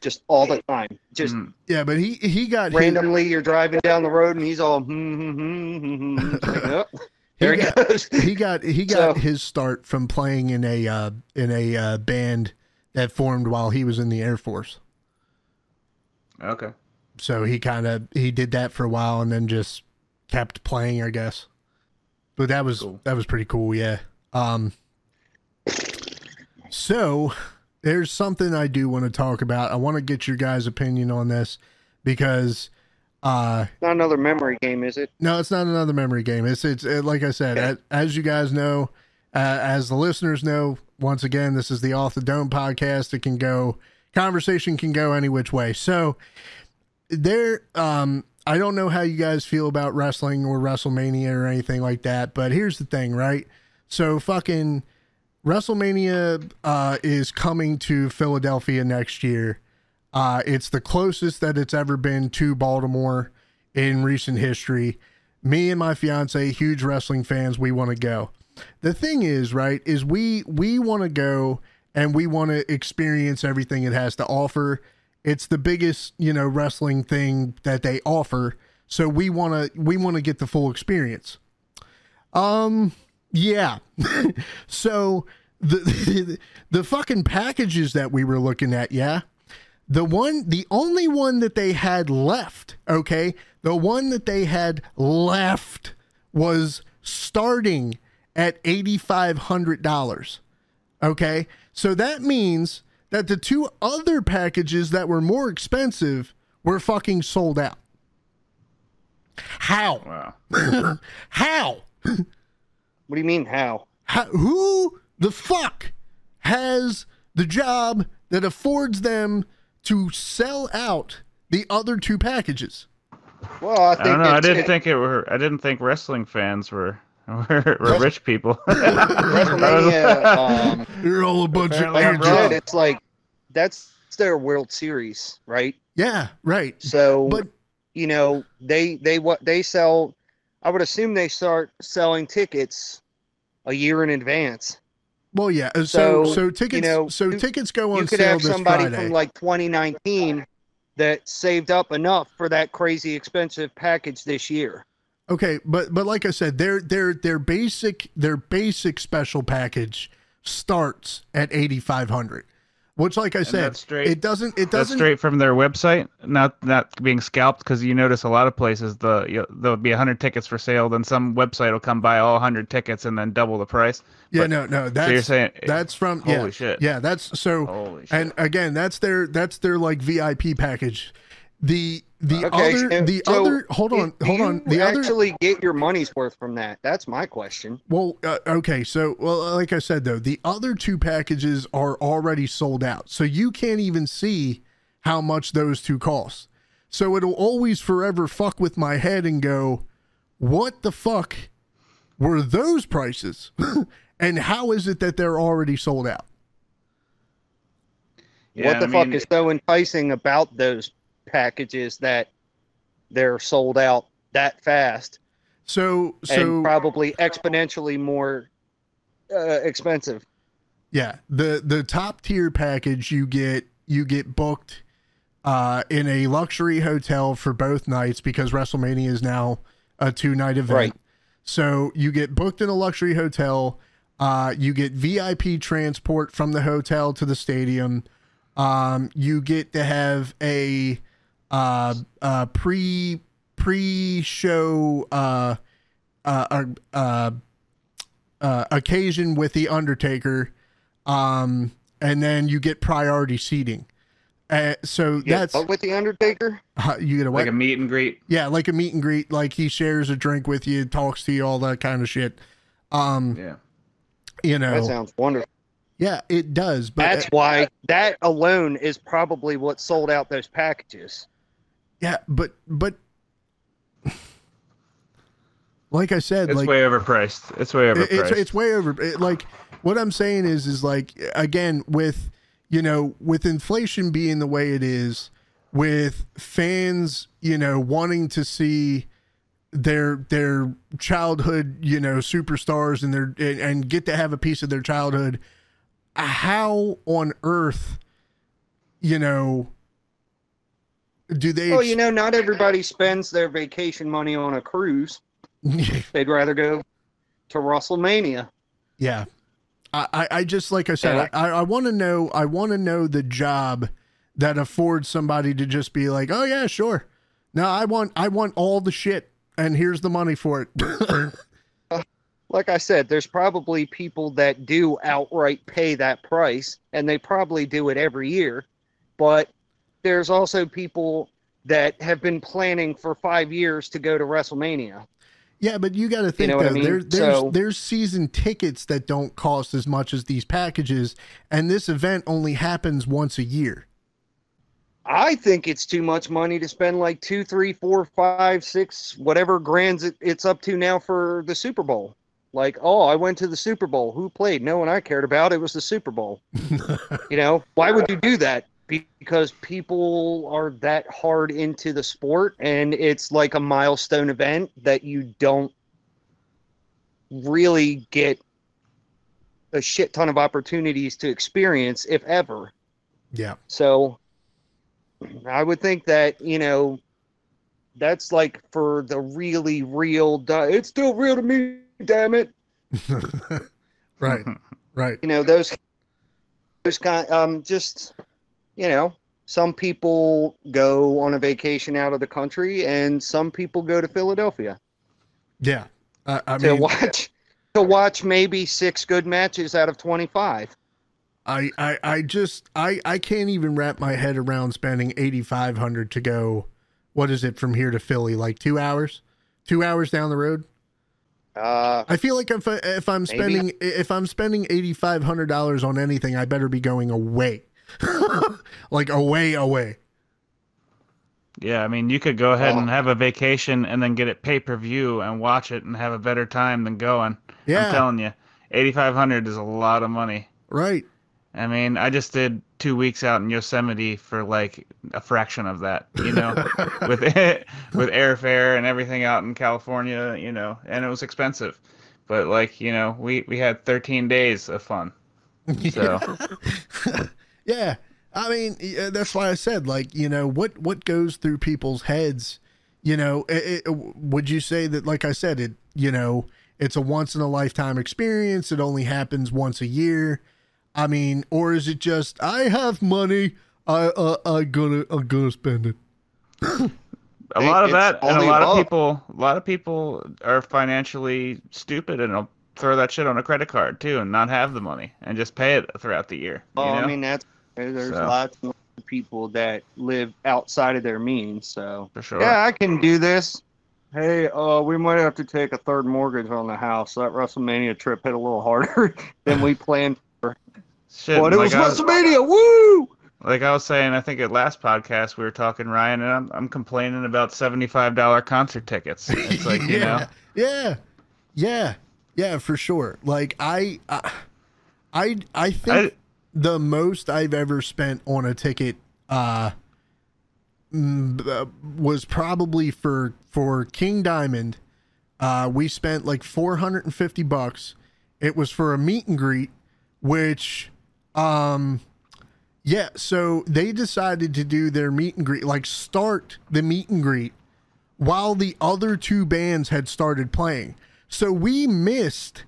just all the time. Just Mm. yeah. But he he got his- randomly you're driving down the road and he's all hmm, hmm, hmm, hmm, hmm. Like, <laughs> oh, there he got- goes. <laughs> he got he got So- his start from playing in a uh, in a uh, band that formed while he was in the Air Force. Okay. So he kind of he did that for a while and then just kept playing, I guess. But that was Cool. that was pretty cool, yeah. Um so there's something I do want to talk about. I want to get your guys' opinion on this because uh Not another memory game, is it? no, it's not another memory game. It's it's it, like I said, Okay. as, as you guys know, uh, as the listeners know, once again, this is the Off the Dome podcast. It can go conversation can go any which way. So there, um, I don't know how you guys feel about wrestling or WrestleMania or anything like that, but here's the thing, right? So fucking WrestleMania uh, is coming to Philadelphia next year. Uh, it's the closest that it's ever been to Baltimore in recent history. Me and my fiance, huge wrestling fans, we want to go. The thing is, right, is we we want to go and we want to experience everything it has to offer. It's the biggest, you know, wrestling thing that they offer. So we want to we want to get the full experience. Um yeah. <laughs> so the, the <laughs> the fucking packages that we were looking at, yeah. The one the only one that they had left, okay? The one that they had left was starting at $8500. Okay? So that means that the two other packages that were more expensive were fucking sold out. How? Wow. <laughs> How? What do you mean how? How, who the fuck has the job that affords them to sell out the other two packages? Well, I I don't know. I didn't it- think it were. I didn't think wrestling fans were <laughs> were, were rich people. <laughs> WrestleMania, <laughs> um, You're all a bunch of I'm like idiots. I wrong. said, it's like that's their World Series, right? Yeah, right. So But you know, they they what they sell. I would assume they start selling tickets a year in advance. Well, yeah. uh, So So, so tickets know, so you- tickets go on you could sale have somebody Friday. from like 2019 that saved up enough for that crazy expensive package this year. Okay, but but like I said, their their their basic their basic special package starts at eighty five hundred. Which, like I said, straight- it doesn't it doesn't straight from their website, not not being scalped. Because you notice a lot of places the you, there'll be hundred tickets for sale, then some website will come buy all hundred tickets and then double the price. Yeah, But- no, no. That's you're saying- that's from Holy yeah, shit. Yeah, that's so. Holy shit. And again, that's their that's their like VIP package. The the Okay, other the so other hold on do hold on the other actually get your money's worth from that. That's my question. Well, uh, okay, so well, like I said though, the other two packages are already sold out, so you can't even see how much those two cost. So it'll always forever fuck with my head and go, what the fuck were those prices, <laughs> and how is it that they're already sold out? Yeah, what the I fuck is so enticing about those packages that they're sold out that fast So, and so probably exponentially more uh, expensive? Yeah, the the top tier package you get you get booked uh, in a luxury hotel for both nights because WrestleMania is now a two night event. Right. So you get booked in a luxury hotel. Uh, you get VIP transport from the hotel to the stadium. Um, you get to have a uh, uh, pre pre show uh, uh, uh, uh, occasion with the Undertaker, um, and then you get priority seating. Uh, so Yeah, that's but with the Undertaker. uh, you get a what? like a meet and greet. yeah, like a meet and greet. Like he shares a drink with you, talks to you, all that kind of shit. Um, Yeah. you know That sounds wonderful. yeah, it does. But That's why that alone is probably what sold out those packages. Yeah, but but like I said, It's like way overpriced. It's way overpriced. It's it's way over. It, like what I'm saying is is like again with you know with inflation being the way it is, with fans you know wanting to see their their childhood you know superstars and their and, and get to have a piece of their childhood. How on earth, you know, do they? Well, you know, not everybody spends their vacation money on a cruise. <laughs> They'd rather go to WrestleMania. Yeah. I, I- I just like I said, Yeah. I, I want to know I want to know the job that affords somebody to just be like, oh yeah, sure. No, I want I want all the shit and here's the money for it. <laughs> Like I said, there's probably people that do outright pay that price, and they probably do it every year. But there's also people that have been planning for five years to go to WrestleMania. yeah, but you got to think know though, I mean? there, there's So- there's season tickets that don't cost as much as these packages, and this event only happens once a year. I think it's too much money to spend like two, three, four, five, six, whatever grands it, it's up to now for the Super Bowl. Like, oh, I went to the Super Bowl. Who played? No one I cared about. It was the Super Bowl. <laughs> you know, why would you do that? Be- Because people are that hard into the sport and it's like a milestone event that you don't really get a shit ton of opportunities to experience, if ever. Yeah. So I would think that, you know, that's like for the really real, di- it's still real to me, damn it. <laughs> right. Right. You know, those, those kind, um, just, you know, some people go on a vacation out of the country and some people go to Philadelphia Yeah. I, I to mean, watch, to watch maybe six good matches out of 25. I, I, I just I, I can't even wrap my head around spending eighty five hundred to go. What is it from here to Philly? Like two hours, two hours down the road. Uh, I feel like if I, if I'm Maybe. spending if I'm spending eighty five hundred dollars on anything, I better be going away, <laughs> like away, away. Yeah, I mean, you could go ahead Oh. and have a vacation and then get it pay per view and watch it and have a better time than going. Yeah. I'm telling you, eighty five hundred is a lot of money. Right. I mean, I just did two weeks out in Yosemite for like a fraction of that, you know, <laughs> with it, <laughs> with airfare and everything out in California, you know, and it was expensive, but like you know, we we had 13 days of fun. So yeah. I mean that's why i said like you know what what goes through people's heads you know it, it, would you say that like i said it you know it's a once in a lifetime experience. It only happens once a year. I mean or is it just i have money. I uh, i gonna i'm gonna spend it. A lot of that, and a only lot of people, a lot of people are financially stupid and will throw that shit on a credit card too, and not have the money and just pay it throughout the year. You know? I mean, that's there's So. lots of people that live outside of their means. So for sure. yeah, I can do this. Hey, uh, we might have to take a third mortgage on the house. That WrestleMania trip hit a little harder <laughs> than we planned. For. Shit, But it like was I was, WrestleMania. Woo! like I was saying, I think at last podcast we were talking Ryan, and I'm, I'm complaining about seventy five dollar concert tickets. <laughs> It's like you know, yeah yeah yeah for sure like i i i, I think I, the most I've ever spent on a ticket uh, uh, was probably for for King Diamond. Uh, we spent like 450 bucks. It was for a meet and greet, which, um, yeah. So they decided to do their meet and greet, like start the meet and greet while the other two bands had started playing. So we missed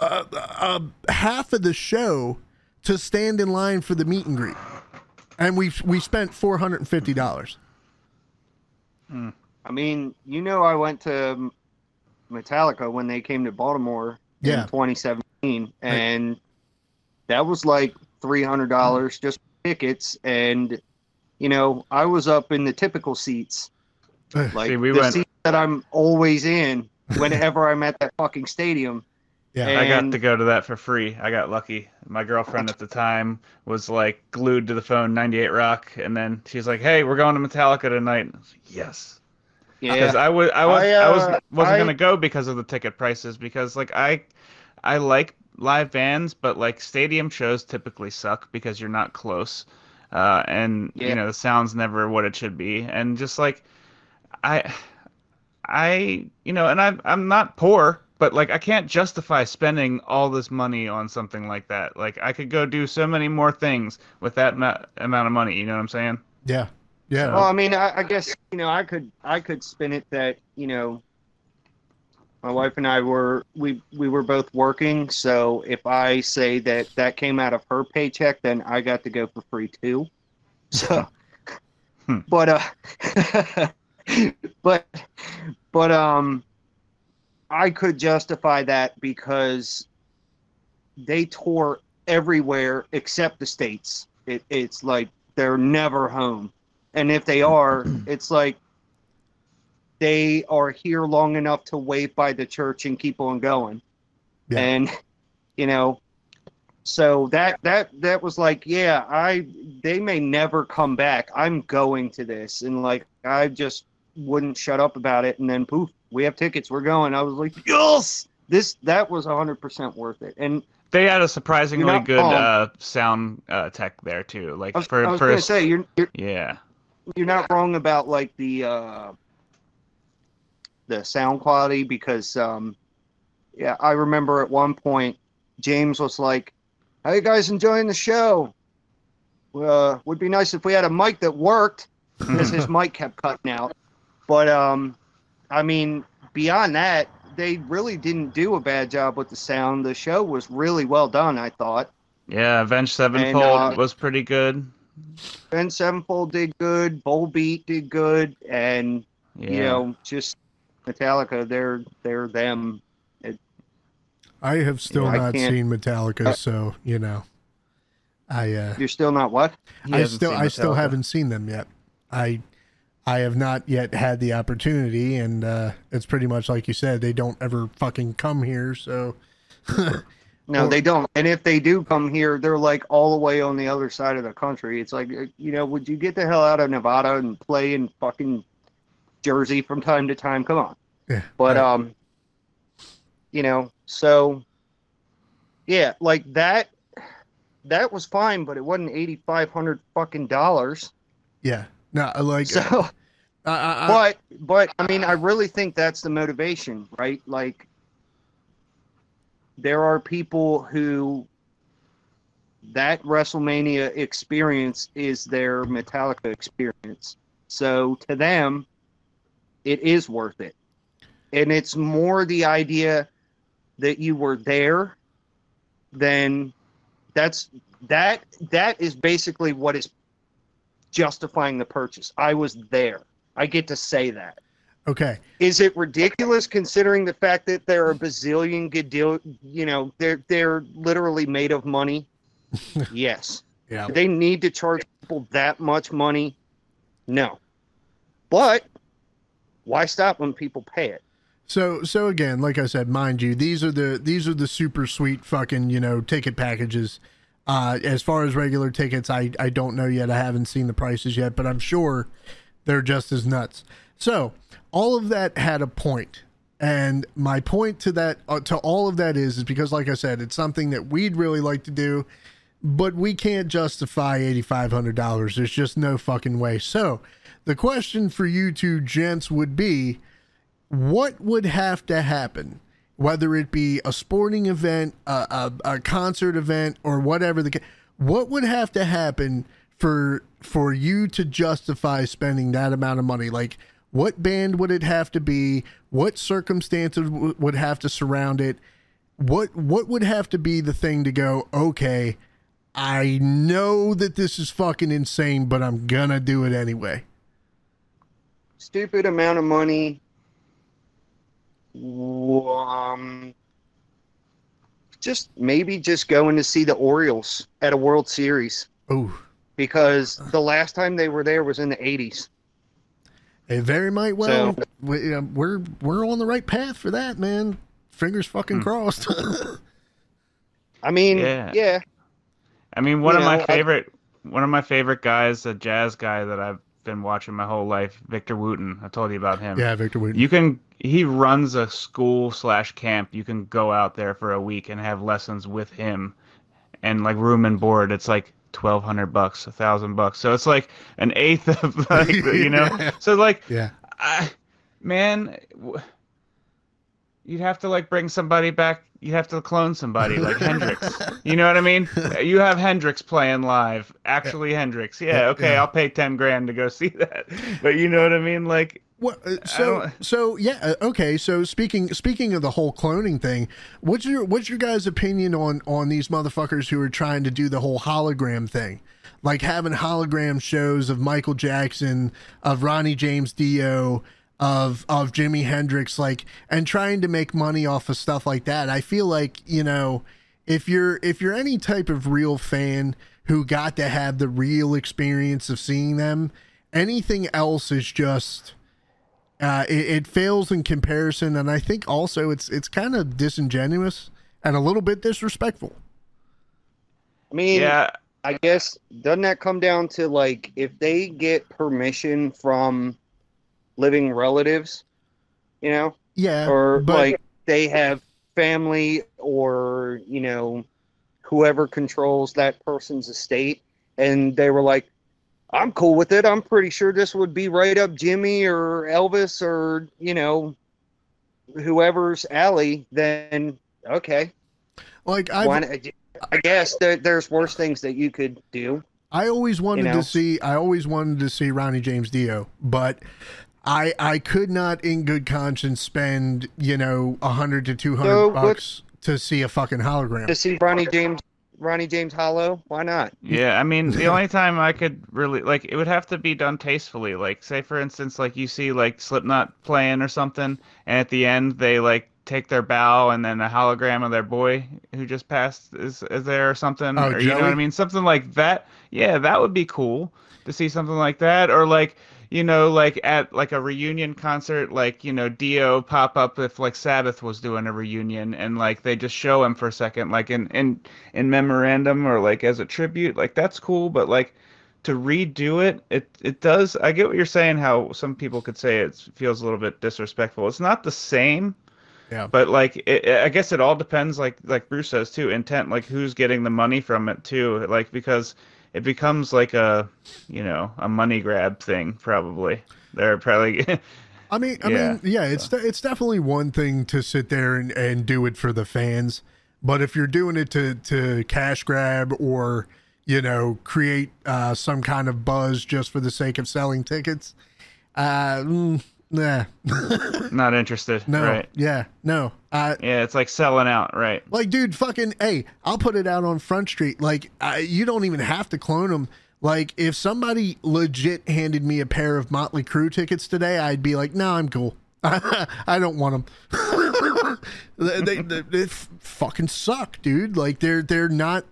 uh, uh, half of the show to stand in line for the meet and greet, and we we spent four hundred and fifty dollars. Hmm. I mean, you know, I went to Metallica when they came to Baltimore Yeah. in 2017, and that was like three hundred dollars hmm. just for tickets. And you know, I was up in the typical seats, like See, we the went- seats that I'm always in whenever I'm at that fucking stadium. Yeah, I got to go to that for free. I got lucky. My girlfriend at the time was like glued to the phone 98 Rock and then she's like, "Hey, we're going to Metallica tonight." And I was like, "Yes." Because Yeah, I was I was I, I, was uh, wasn't I- going to go because of the ticket prices because like I I like live bands, but like stadium shows typically suck because you're not close. Uh, and Yeah. you know the sound's never what it should be and just like I I, you know, and I'm I'm not poor, but like I can't justify spending all this money on something like that. Like I could go do so many more things with that ma- amount of money. You know what I'm saying? yeah, yeah. Well, I mean, I, I guess you know, I could I could spin it that you know, my wife and I were we we were both working. So if I say that that came out of her paycheck, then I got to go for free too. So, Hmm. <laughs> but uh, <laughs> but but um, I could justify that because they tour everywhere except the states. It, it's like they're never home. And if they are <clears throat> it's like they are here long enough to wait by the church and keep on going. Yeah. and you know so that that that was like yeah i they may never come back. I'm going to this. And like i just wouldn't shut up about it. And then poof we have tickets. We're going. I was like yes. This that was 100% worth it. And They had a surprisingly good uh, sound uh, tech there too. Like was, for I was for gonna a- say you're, you're yeah, you're not wrong about like the uh the sound quality because um yeah i remember at one point james was like how you guys enjoying the show? Uh would be nice if we had a mic that worked because his <laughs> mic kept cutting out. But um i mean beyond that they really didn't do a bad job with the sound the show was really well done i thought yeah. Avenged Sevenfold uh, was pretty good. ben sevenfold did good Volbeat did good and Yeah. you know, just Metallica, they're they're them. I have still Yeah, I not seen Metallica, so you know, I uh, You're still not what? He I still I still haven't seen them yet. I I have not yet had the opportunity, and uh, it's pretty much like you said. They don't ever fucking come here, so <laughs> No, they don't. And if they do come here, they're like all the way on the other side of the country. It's like, uh, you know, would you get the hell out of Nevada and play in fucking Jersey from time to time? Come on. yeah. But I- um, you know, so yeah, like that. that was fine, but it wasn't eighty five hundred fucking dollars. Yeah. No, like So, I, I, I, but but I mean, I really think that's the motivation, right? Like, there are people who that WrestleMania experience is their Metallica experience. So to them, it is worth it, and it's more the idea that you were there than that's that that is basically what is justifying the purchase. I was there. I get to say that. okay. Is it ridiculous considering the fact that there are a bazillion good deal? you know, they're they're literally made of money? <laughs> yes. Yeah. Do they need to charge people that much money? No. But why stop when people pay it? So so again, like I said, mind you, these are the these are the super sweet fucking you know ticket packages. Uh, as far as regular tickets, I I don't know yet. I haven't seen the prices yet, but I'm sure they're just as nuts. So all of that had a point, and my point to that uh, to all of that is is because, like I said, it's something that we'd really like to do, but we can't justify eighty five hundred dollars. There's just no fucking way. So the question for you two gents would be what would have to happen, whether it be a sporting event, a, a, a concert event, or whatever the what would have to happen for for you to justify spending that amount of money? Like, what band would it have to be? What circumstances w- would have to surround it? What what would have to be the thing to go? Okay, I know that this is fucking insane, but I'm gonna do it anyway. Stupid amount of money. Um, just maybe just going to see the Orioles at a World Series Oh, because the last time they were there was in the 80s. It very might well. So- we, uh, we're we're on the right path for that, man. Fingers fucking crossed. <laughs> I mean, Yeah. yeah. I mean, one You of my know, I- favorite one of my favorite guys, a jazz guy that I've been watching my whole life, Victor Wooten. I told you about him. yeah, Victor Wooten. You can. He runs a school slash camp. You can go out there for a week and have lessons with him, and like room and board. It's like twelve hundred bucks, a thousand bucks. So it's like an eighth of <laughs> like <laughs> you know. Yeah. So like, yeah, I, man, w- you'd have to like bring somebody back. You'd have to clone somebody like <laughs> Hendrix. You know what I mean? You have Hendrix playing live, actually Hendrix. Yeah, okay, Yeah. I'll pay ten grand to go see that. But you know what I mean? Like, Well, uh, so so yeah, uh, okay. So speaking speaking of the whole cloning thing, what's your what's your guys' opinion on on these motherfuckers who are trying to do the whole hologram thing, like having hologram shows of Michael Jackson, of Ronnie James Dio, of of Jimi Hendrix, like and trying to make money off of stuff like that. I feel like you know if you're if you're any type of real fan who got to have the real experience of seeing them, anything else is just uh, it, it fails in comparison, and I think also it's it's kind of disingenuous and a little bit disrespectful. I mean, yeah, I guess doesn't that come down to like if they get permission from living relatives, you know, Yeah, or but like they have family or you know whoever controls that person's estate, and they were like, "I'm cool with it. I'm pretty sure this would be right up Jimi or Elvis or you know whoever's alley." Then okay, like why I not? I guess there, there's worse things that you could do. I always wanted know? to see I always wanted to see Ronnie James Dio, but I I could not in good conscience spend you know a hundred to two hundred So, what- bucks to see a fucking hologram. to see Ronnie James Ronnie James Hollow. Why not? Yeah, I mean, the <laughs> only time I could really like it would have to be done tastefully. Like, say for instance, like you see like Slipknot playing or something, and at the end they like take their bow, and then a hologram of their boy who just passed is is there or something, Oh, or you know what I mean, something like that. Yeah, that would be cool to see something like that, or like you know, like at like a reunion concert, like you know, Dio pop up if like Sabbath was doing a reunion, and like they just show him for a second, like in in in memorandum or like as a tribute, like that's cool. But like to redo it, it it does. I get what you're saying. How some people could say it feels a little bit disrespectful. It's not the same, Yeah. But like, it, I guess it all depends, like like Bruce says too, intent, like who's getting the money from it too, like because it becomes like a, you know, a money grab thing probably. They're probably. <laughs> I mean, I Yeah, mean, yeah, it's de- it's definitely one thing to sit there and, and do it for the fans, but if you're doing it to to cash grab or you know create uh, some kind of buzz just for the sake of selling tickets, uh, mm, nah, not interested. no, Right. yeah, no, uh, Yeah, it's like selling out. Right. like, dude, fucking, hey, I'll put it out on Front Street. Like, I, you don't even have to clone them. Like, if somebody legit handed me a pair of Motley Crue tickets today, I'd be like, no, I'm cool. <laughs> I don't want them. <laughs> they, they, they, they f- fucking suck, dude. Like, they're they're not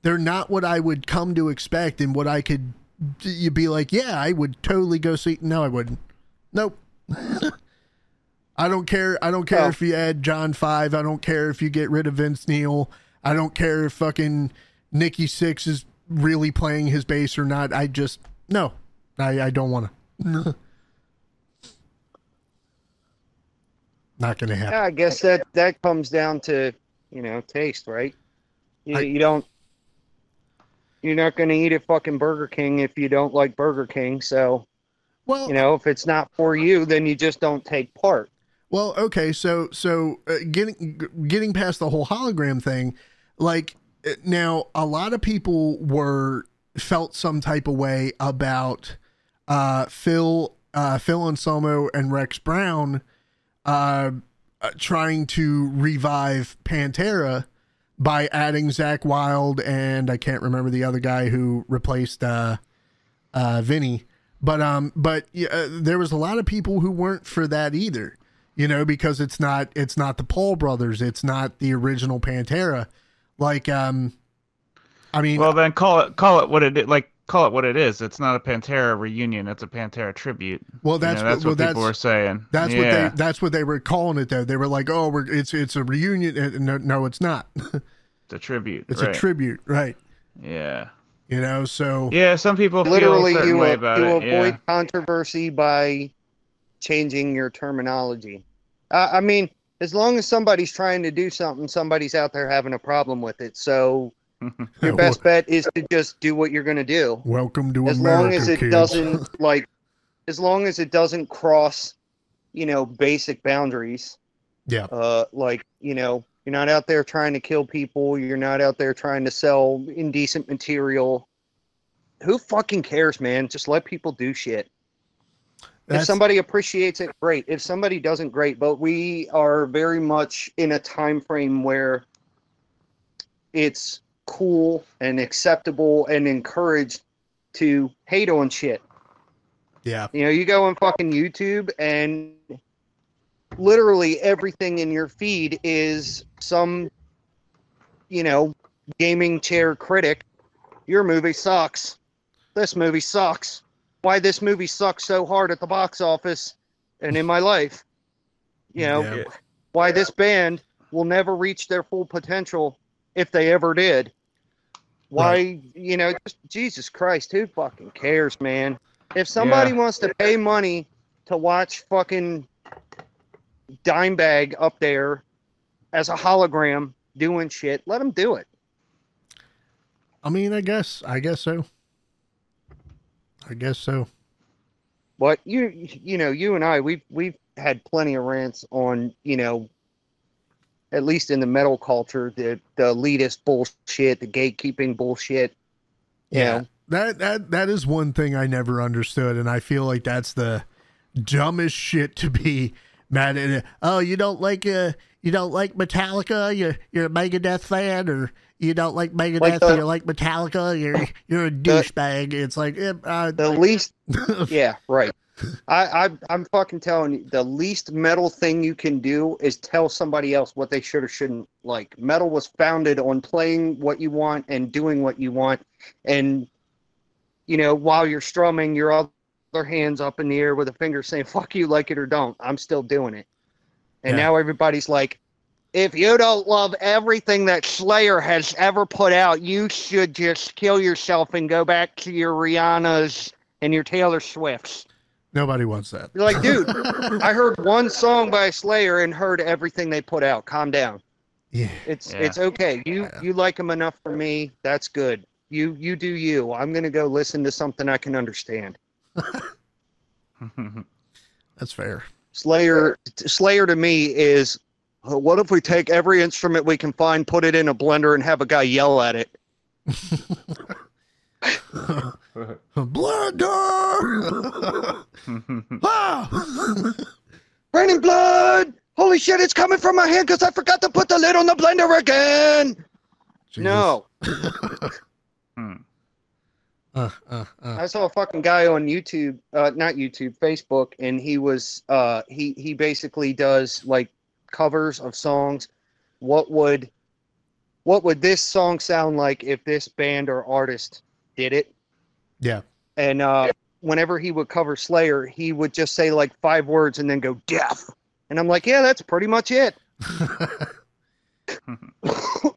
they're not what I would come to expect and what I could. You'd be like, yeah, I would totally go see. No, I wouldn't. Nope. <laughs> I don't care. I don't care Oh. if you add John Five. I don't care if you get rid of Vince Neil. I don't care if fucking Nikki Sixx is really playing his bass or not. I just no. I I don't want to. <laughs> not gonna happen. Yeah, I guess that that comes down to you know taste, right? You, I- you don't. You're not going to eat at fucking Burger King if you don't like Burger King. So Well, you know, if it's not for you, then you just don't take part. Well, okay, so so uh, getting getting past the whole hologram thing, like uh, now a lot of people were felt some type of way about uh, Phil uh, Phil Anselmo and Rex Brown uh, uh, trying to revive Pantera by adding Zakk Wylde and I can't remember the other guy who replaced uh, uh, Vinnie. But um, but yeah, uh, there was a lot of people who weren't for that either. You know, because it's not it's not the Paul brothers, it's not the original Pantera. Like um, I mean, Well, then call it call it what it is. Like call it what it is. It's not a Pantera reunion. It's a Pantera tribute. well You that's know, that's what, what well, people that's were saying. that's yeah. what they that's what they were calling it though. They were like, oh, we're it's it's a reunion. No, no, it's not. <laughs> It's a tribute. it's right. a tribute, right? Yeah. You know, so Yeah. Some people Literally, feel a certain you, way about you it. avoid Yeah. controversy by changing your terminology. Uh, I mean, as long as somebody's trying to do something, somebody's out there having a problem with it. So <laughs> your best bet is to just do what you're going to do. welcome to as America, long as it kids. doesn't like as long as it doesn't cross you know basic boundaries yeah, uh like you know you're not out there trying to kill people. You're not out there trying to sell indecent material. Who fucking cares man? Just let people do shit. If somebody appreciates it great. If somebody doesn't great. But we are very much in a time frame where it's cool and acceptable and encouraged to hate on shit. Yeah, you know, you go on fucking YouTube and literally everything in your feed is some, you know, gaming chair critic. Your movie sucks. This movie sucks. Why this movie sucks so hard at the box office and in my life. You know, Yeah. why this band will never reach their full potential if they ever did. Why, you know, just Jesus Christ, who fucking cares, man? If somebody Yeah. wants to pay money to watch fucking Dimebag up there as a hologram doing shit, let him do it. I mean, I guess, I guess so. I guess so. But you, you know, you and I, we've we've had plenty of rants on, you know, at least in the metal culture, the the elitist bullshit, the gatekeeping bullshit. Yeah. know, That that that is one thing I never understood, and I feel like that's the dumbest shit to be mad at. Oh, you don't like uh you don't like Metallica? You're you're a Megadeth fan, or you don't like Megadeth? Like the- you like Metallica? You're you're a douchebag. It's like eh, uh, the least <laughs> yeah right I, I i'm fucking telling you the least metal thing you can do is tell somebody else what they should or shouldn't like metal was founded on playing what you want and doing what you want and you know while you're strumming your other hands up in the air with a finger saying fuck you like it or don't i'm still doing it and Yeah. now everybody's like if you don't love everything that Slayer has ever put out, you should just kill yourself and go back to your Rihanna's and your Taylor Swifts. Nobody wants that. You're like, dude, <laughs> I heard one song by Slayer and heard everything they put out. Calm down. Yeah. It's Yeah. it's okay. You you like them enough for me. That's good. You you do you. I'm gonna go listen to something I can understand. <laughs> That's fair. Slayer Slayer to me is uh, what if we take every instrument we can find, put it in a blender, and have a guy yell at it? <laughs> Blood <laughs> ah! Raining blood! Holy shit! It's coming from my hand because I forgot to put the lid on the blender again. Jesus. No, Hmm. Uh, uh, uh. I saw a fucking guy on YouTube, uh, not YouTube, Facebook, and he was uh, he he basically does like covers of songs. What would what would this song sound like if this band or artist did it? Yeah. And uh, whenever he would cover Slayer, he would just say like five words and then go death. And I'm like, yeah, that's pretty much it. <laughs>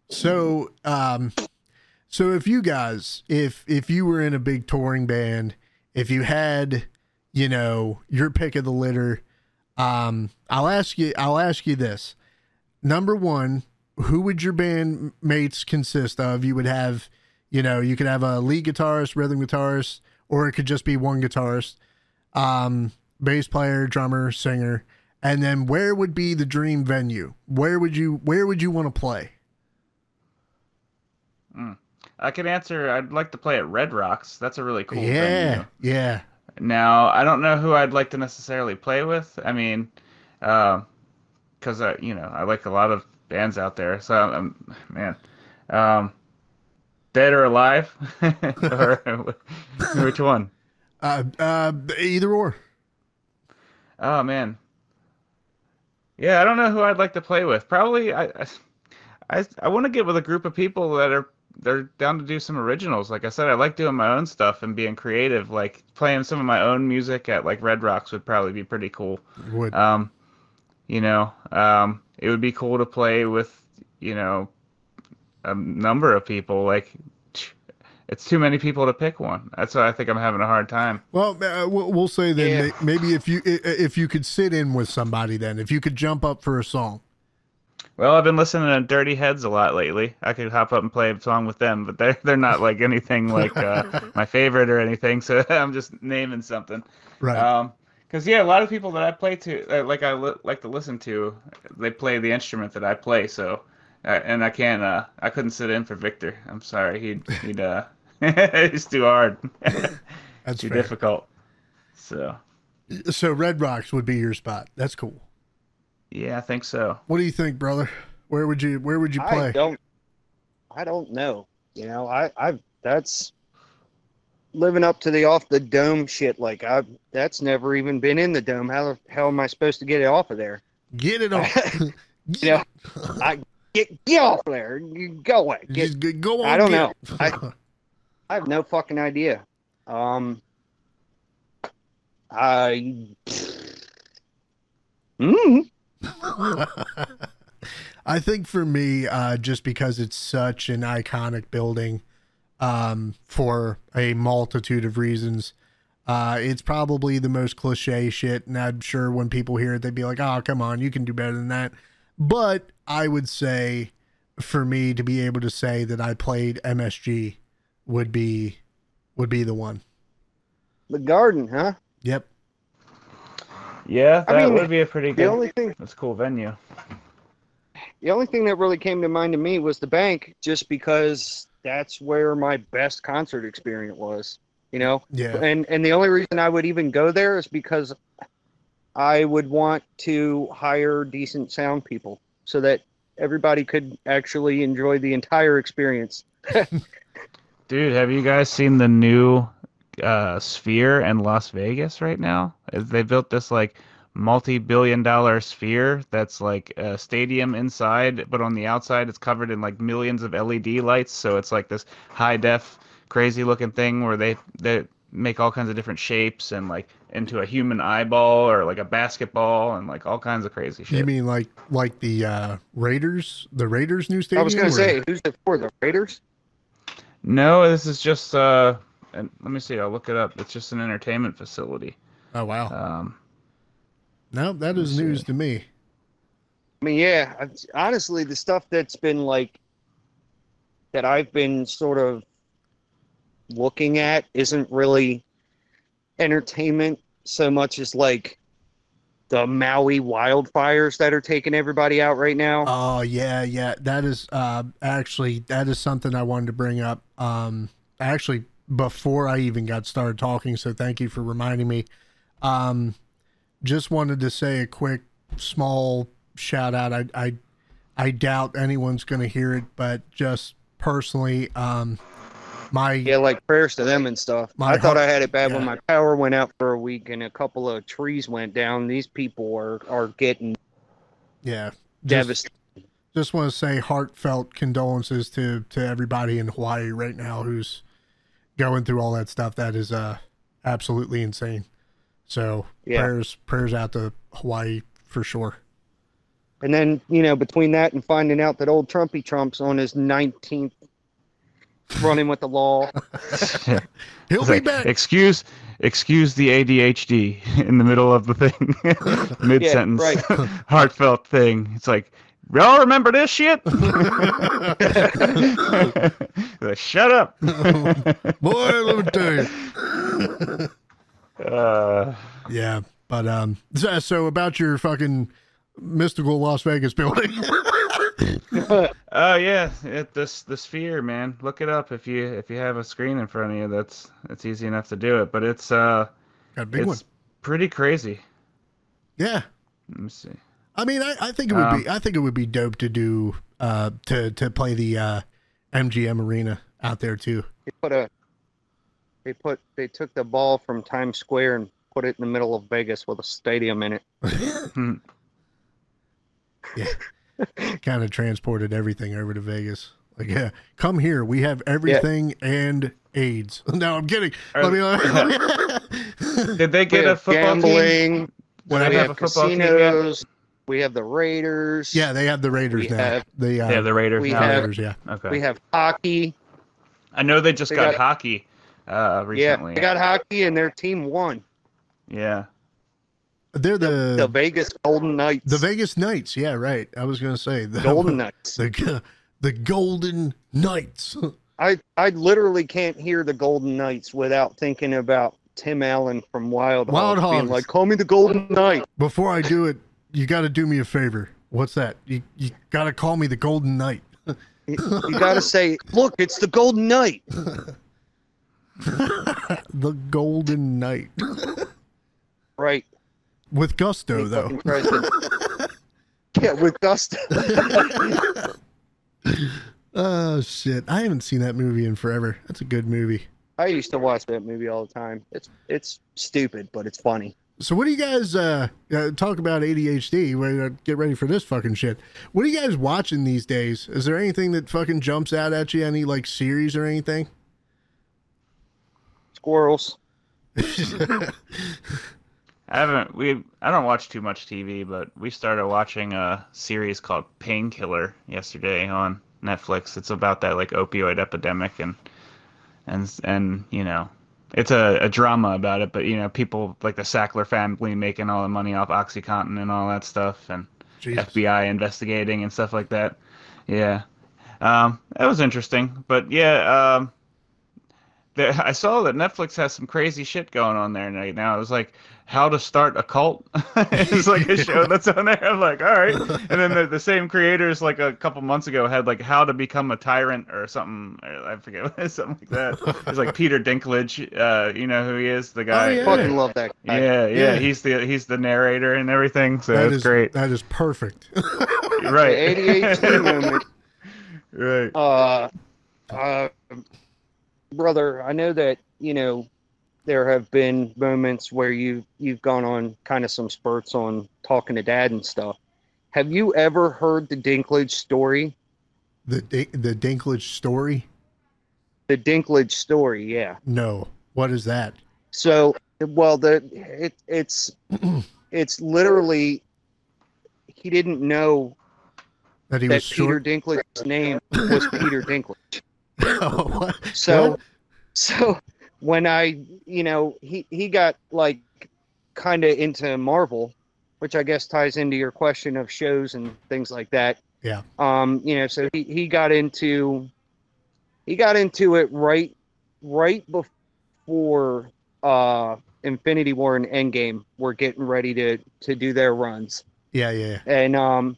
so um so if you guys if if you were in a big touring band if you had you know your pick of the litter um i'll ask you i'll ask you this. Number one who would your band mates consist of? You would have you know you could have a lead guitarist rhythm guitarist or it could just be one guitarist um bass player drummer singer. And then where would be the dream venue? Where would you where would you want to play I can answer. I'd like to play at Red Rocks. That's a really cool yeah venue. yeah Now, I don't know who I'd like to necessarily play with. I mean, because I, you know, I like a lot of bands out there. So, um, man, um, dead or alive, <laughs> or <laughs> which one? uh uh either or Oh man, yeah, I don't know who I'd like to play with. Probably, I, I, I, I want to get with a group of people that are they're down to do some originals. Like I said, I like doing my own stuff and being creative. Like playing some of my own music at like Red Rocks would probably be pretty cool. would Um, you know, um, it would be cool to play with, you know, a number of people. Like, it's too many people to pick one. That's why I think I'm having a hard time. well uh, we'll we'll say then Yeah. maybe if you if you could sit in with somebody then if you could jump up for a song Well, I've been listening to Dirty Heads a lot lately. I could hop up and play a song with them, but they're <laughs> they're not like anything like uh, <laughs> my favorite or anything. So <laughs> I'm just naming something. right Um, because yeah, a lot of people that I play to, uh, like I li- like to listen to, they play the instrument that I play. So, uh, and I can't, uh, I couldn't sit in for Victor. I'm sorry, he'd he'd uh, he's too hard, that's too fair. difficult. So so red rocks would be your spot that's cool yeah, I think so. what do you think brother where would you where would you play I don't I don't know. You know, I I that's living up to the off the dome shit. Like I that's never even been in the dome. How the hell am I supposed to get it off of there? get it on <laughs> Yeah. <laughs> I get get off there. You go away. Get, just go on I don't know. it. <laughs> I have no fucking idea. Um I mm, <laughs> I think for me, uh, just because it's such an iconic building um, for a multitude of reasons, uh, it's probably the most cliche shit. And I'm sure when people hear it, they'd be like, oh, come on, you can do better than that. But I would say for me to be able to say that I played MSG would be would be the one. the garden, huh? Yep. Yeah, I that mean, would be a pretty The good. only thing That's cool venue. The only thing that really came to mind to me was the bank, just because that's where my best concert experience was. You know, Yeah. and and the only reason I would even go there is because I would want to hire decent sound people so that everybody could actually enjoy the entire experience. <laughs> Dude, have you guys seen the new uh, Sphere in Las Vegas right now? They built this like multi-billion dollar sphere that's like a stadium inside, but on the outside it's covered in like millions of LED lights. So it's like this high def, crazy looking thing where they they make all kinds of different shapes and like into a human eyeball or like a basketball and like all kinds of crazy shit. You mean like like the uh, Raiders, the Raiders new stadium? I was going to or- say, who's it for? The Raiders? No, this is just uh, and let me see. I'll look it up. It's just an entertainment facility. Oh wow. Um, no, that is news see. to me. I mean, yeah, I- honestly, the stuff that's been like that I've been sort of looking at isn't really entertainment so much as like the Maui wildfires that are taking everybody out right now. Oh yeah, yeah. That is uh actually that is something I wanted to bring up. Um actually before I even got started talking, so thank you for reminding me. Um just wanted to say a quick small shout out. I I I doubt anyone's gonna hear it, but just personally, um my yeah, like prayers to them and stuff. I thought I had it bad when my power went out for a week and a couple of trees went down. These people are are getting yeah just, devastated. just want to say heartfelt condolences to to everybody in Hawaii right now who's going through all that stuff. That is uh absolutely insane. So Yeah. prayers prayers out to Hawaii for sure. And then, you know, between that and finding out that old Trumpy Trump's on his 19th running with the law. <laughs> He'll it's be like, back. Excuse, excuse the ADHD <laughs> in the middle of the thing, <laughs> mid sentence, right. heartfelt thing. It's like, y'all remember this shit? like, <laughs> Shut up. <laughs> Boy, let me tell you. Uh, Yeah, but um, so, so about your fucking mystical Las Vegas building. <laughs> Oh yeah, it, this the sphere, man. Look it up if you if you have a screen in front of you. That's it's easy enough to do it, but it's uh Got a big it's one. pretty crazy. Yeah, Let me see. I mean, I, I think it would Um, be I think it would be dope to do uh to to play the uh MGM Arena out there too. They put a they put they took the ball from Times Square and put it in the middle of Vegas with a stadium in it. <laughs> Yeah, kind of transported everything over to Vegas. Like, yeah, come here. We have everything and AIDS. <laughs> No, I'm kidding. Let me- <laughs> Did they get a football team? gambling. When we I have have a football team casinos. We have the Raiders. yeah, they have the Raiders We now. have- the uh, Yeah, the Raiders we now. have- Raiders. Yeah, Okay. We have hockey. I know they just they got, got- hockey uh recently. Yeah, they got hockey and their team won. Yeah. they're The the Vegas Golden Knights. the Vegas Knights. Yeah, right. I was gonna say the Golden <laughs> Knights. the the Golden Knights. <laughs> I I literally can't hear the Golden Knights without thinking about Tim Allen from Wild, Wild Hogs being Hogs. like, "Call me the Golden Knight." Before I do it, you got to do me a favor. What's that? You you got to call me the Golden Knight. You, you got to say, "Look, it's the Golden Knight." <laughs> The Golden Knight Right. with gusto though. fucking tries to- <laughs> yeah, with gusto. <laughs> Oh shit! I haven't seen that movie in forever. That's a good movie. I used to watch that movie all the time. It's it's stupid, but it's funny. So what do you guys uh, uh talk about ADHD? Wait, uh, Get ready for this fucking shit. What are you guys watching these days? Is there anything that fucking jumps out at you? Any like series or anything? Squirrels. <laughs> I haven't we I don't watch too much TV, but we started watching a series called Painkiller yesterday on Netflix. It's about that like opioid epidemic and and and you know, it's a, a drama about it, but you know, people like the Sackler family making all the money off OxyContin and all that stuff and Jesus. FBI investigating and stuff like that. Yeah. Um, that was interesting, but yeah, um, I saw that Netflix has some crazy shit going on there right now. It was like how to start a cult. <laughs> it's like a show <laughs> that's on there. I'm like, all right. And then the, the same creators, like a couple months ago, had like how to become a tyrant or something. Or I forget what it is, <laughs> something like that. It's like Peter Dinklage. Uh, you know who he is? The guy. Oh, yeah. Fucking love that guy. Yeah, yeah, Yeah. He's the he's the narrator and everything. So That that's is great. That is perfect. right. The ADHD moment. right. Uh, uh, brother, I know that you know there have been moments where you you've gone on kind of some spurts on talking to dad and stuff. Have you ever heard the Dinklage story? the the Dinklage story. The Dinklage story, yeah. No, what is that? So, well, the it, it's <clears throat> it's literally he didn't know That he that was Peter short. Dinklage's name was Peter Dinklage. <laughs> So, What? so when I, you know, he he got like kind of into Marvel, which I guess ties into your question of shows and things like that. Yeah. Um, you know, so he, he got into he got into it right right before uh Infinity War and Endgame were getting ready to to do their runs. Yeah, yeah. And um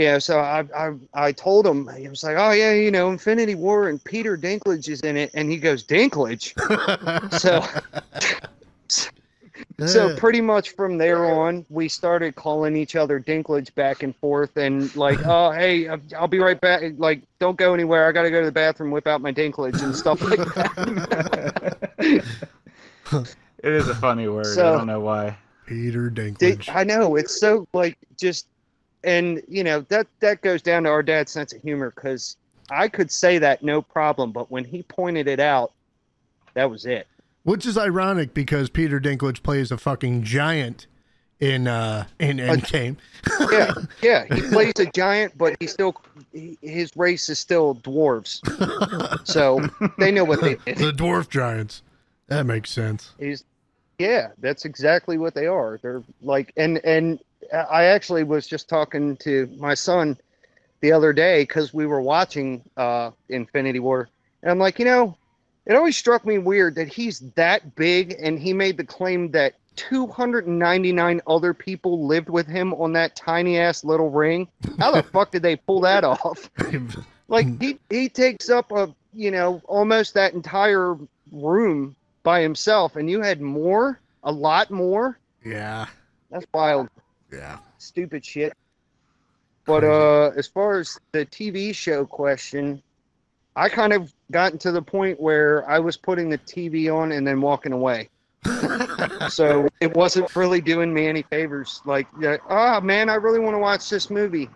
yeah, so I I I told him he was like, "Oh yeah, you know, Infinity War and Peter Dinklage is in it." And he goes, "Dinklage?" <laughs> so <laughs> so pretty much from there on, we started calling each other Dinklage back and forth, and like, oh hey, I'll- I'll be right back. Like, don't go anywhere. I got to go to the bathroom, whip out my Dinklage and stuff like that. <laughs> It is a funny word. So- I don't know why. Peter Dinklage. I know it's so like just, and you know that that goes down to our dad's sense of humor because I could say that no problem, but when he pointed it out, that was it. Which is ironic because Peter Dinklage plays a fucking giant in uh in Endgame. Yeah, yeah, he plays a giant, but he still he, his race is still dwarves, so they know what they <laughs> did. the dwarf giants. That makes sense. He's, yeah, that's exactly what they are. They're like, and and I actually was just talking to my son the other day because we were watching uh, Infinity War, and I'm like, you know, it always struck me weird that he's that big, and he made the claim that 299 other people lived with him on that tiny ass little ring. How the fuck did they pull that off? <laughs> Like he he takes up a you know almost that entire room by himself, and you had more, a lot more. yeah. That's wild, Yeah. stupid shit. But uh, as far as the TV show question, I kind of gotten to the point where I was putting the TV on and then walking away. <laughs> so it wasn't really doing me any favors. Like, oh man, I really want to watch this movie.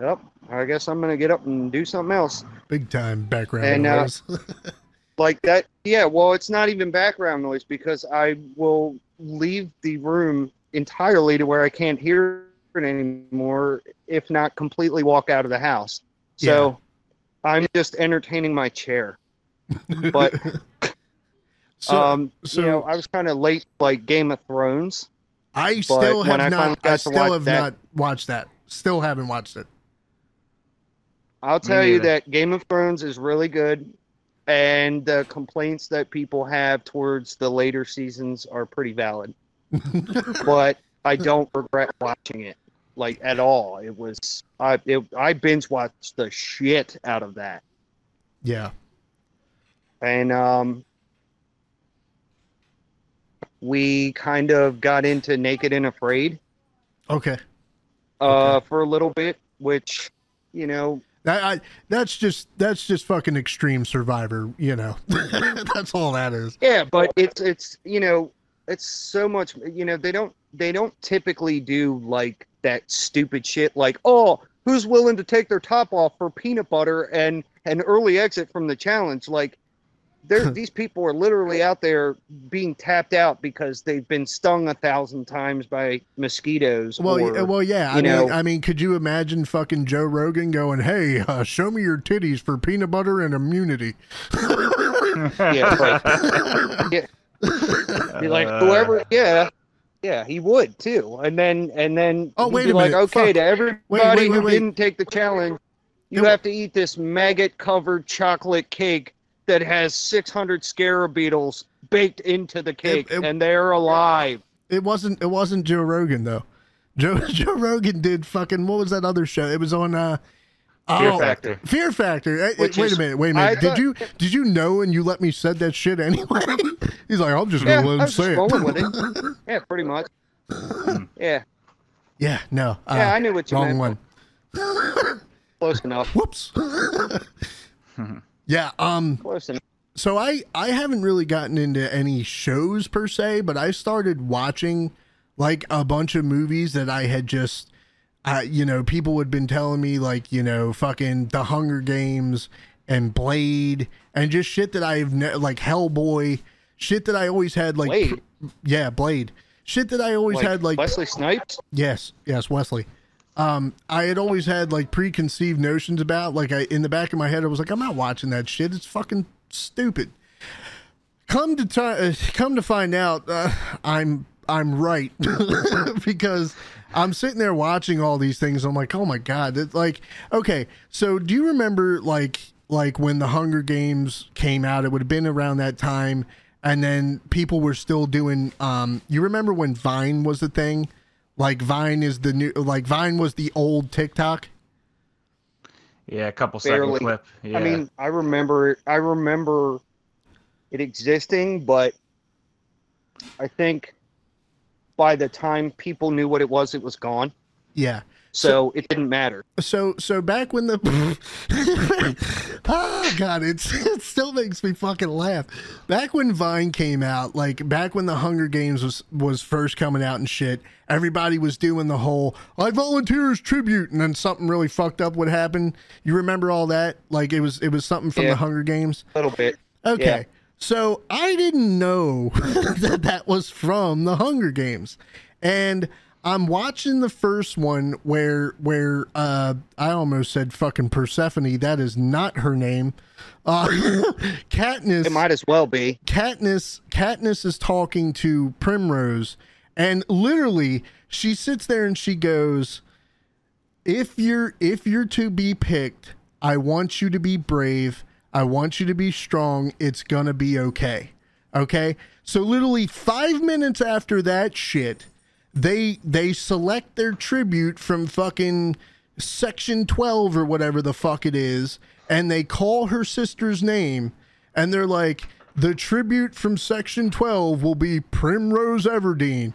Yep, I guess I'm gonna get up and do something else. Big time background And, uh, noise. <laughs> like that yeah well it's not even background noise because i will leave the room entirely to where i can't hear it anymore if not completely walk out of the house. So i'm just entertaining my chair. But <laughs> <laughs> so um so- you know i was kind of late like game of thrones I still have I not I still have that- not watched that. Still haven't watched it. i'll tell you that game of thrones is really good and the complaints that people have towards the later seasons are pretty valid <laughs> but I don't regret watching it like at all. It was I it, I binge watched the shit out of that, Yeah. and um, we kind of got into Naked and Afraid Okay. uh, for a little bit, which you know That I that's just that's just fucking extreme survivor, you know. <laughs> that's all that is. Yeah, but it's it's you know it's so much you know they don't they don't typically do like that stupid shit like oh who's willing to take their top off for peanut butter and an early exit from the challenge like there <laughs> these people are literally out there being tapped out because they've been stung a thousand times by mosquitoes Well, or, well, yeah. I mean, know- I mean, could you imagine fucking Joe Rogan going, "Hey, uh, show me your titties for peanut butter and immunity"? <laughs> yeah, like, <laughs> yeah. Be like whoever, yeah, yeah, he would too. And then and then Oh, wait be a like, minute, okay, fuck. to everybody wait, wait, who wait. didn't take the challenge, you have to eat this maggot-covered chocolate cake that has 600 scarab beetles baked into the cake, it- and they're alive. It wasn't. It wasn't Joe Rogan though. Joe <laughs> Joe Rogan did fucking what was that other show? It was on uh Fear oh, Factor. Fear Factor. Which wait is- a minute. Wait a minute. Did thought- you did you know and you let me said that shit anyway? <laughs> He's like, I'm just Yeah, gonna let I him say just it. with it. <laughs> Yeah, pretty much. Yeah, yeah. No. Uh, yeah, I knew what you wrong meant. one. <laughs> Close enough. Whoops. yeah. Um. Close enough. So I I haven't really gotten into any shows per se, but I started watching like a bunch of movies that I had just uh, you know, people had been telling me like, you know, fucking The Hunger Games and Blade and just shit that I've ne- like Hellboy, shit that I always had like Blade? yeah, Blade. Shit that I always Like, had like Wesley Snipes. Yes, yes, Wesley. Um, I had always had like preconceived notions about like I in the back of my head I was like I'm not watching that shit. It's fucking stupid. Come to ti uh, come to find out, uh, I'm I'm right <laughs> because I'm sitting there watching all these things. I'm like, oh my god, it, like okay. So do you remember like like when the Hunger Games came out? It would have been around that time, and then people were still doing. Um, you remember when Vine was the thing? Like Vine is the new. Like Vine was the old TikTok. Yeah, a couple Barely. second clip. Yeah. I mean, I remember I remember it existing, but I think by the time people knew what it was, it was gone. Yeah. So it didn't matter. So so back when the oh <laughs> god, it's it still makes me fucking laugh. Back when Vine came out, like back when the Hunger Games was was first coming out and shit, everybody was doing the whole "I volunteer as tribute," and then something really fucked up would happen. You remember all that? Like it was it was something from Yeah. the Hunger Games. A little bit. Okay. Yeah. So I didn't know <laughs> that that was from the Hunger Games. And I'm watching the first one where where uh I almost said fucking Persephone. That is not her name. Uh <laughs> Katniss It might as well be. Katniss Katniss is talking to Primrose and literally she sits there and she goes if you're if you're to be picked I want you to be brave I want you to be strong. It's going to be okay. Okay? So literally 5 minutes after that shit they they select their tribute from fucking section 12 or whatever the fuck it is and they call her sister's name and they're like the tribute from section 12 will be primrose everdeen.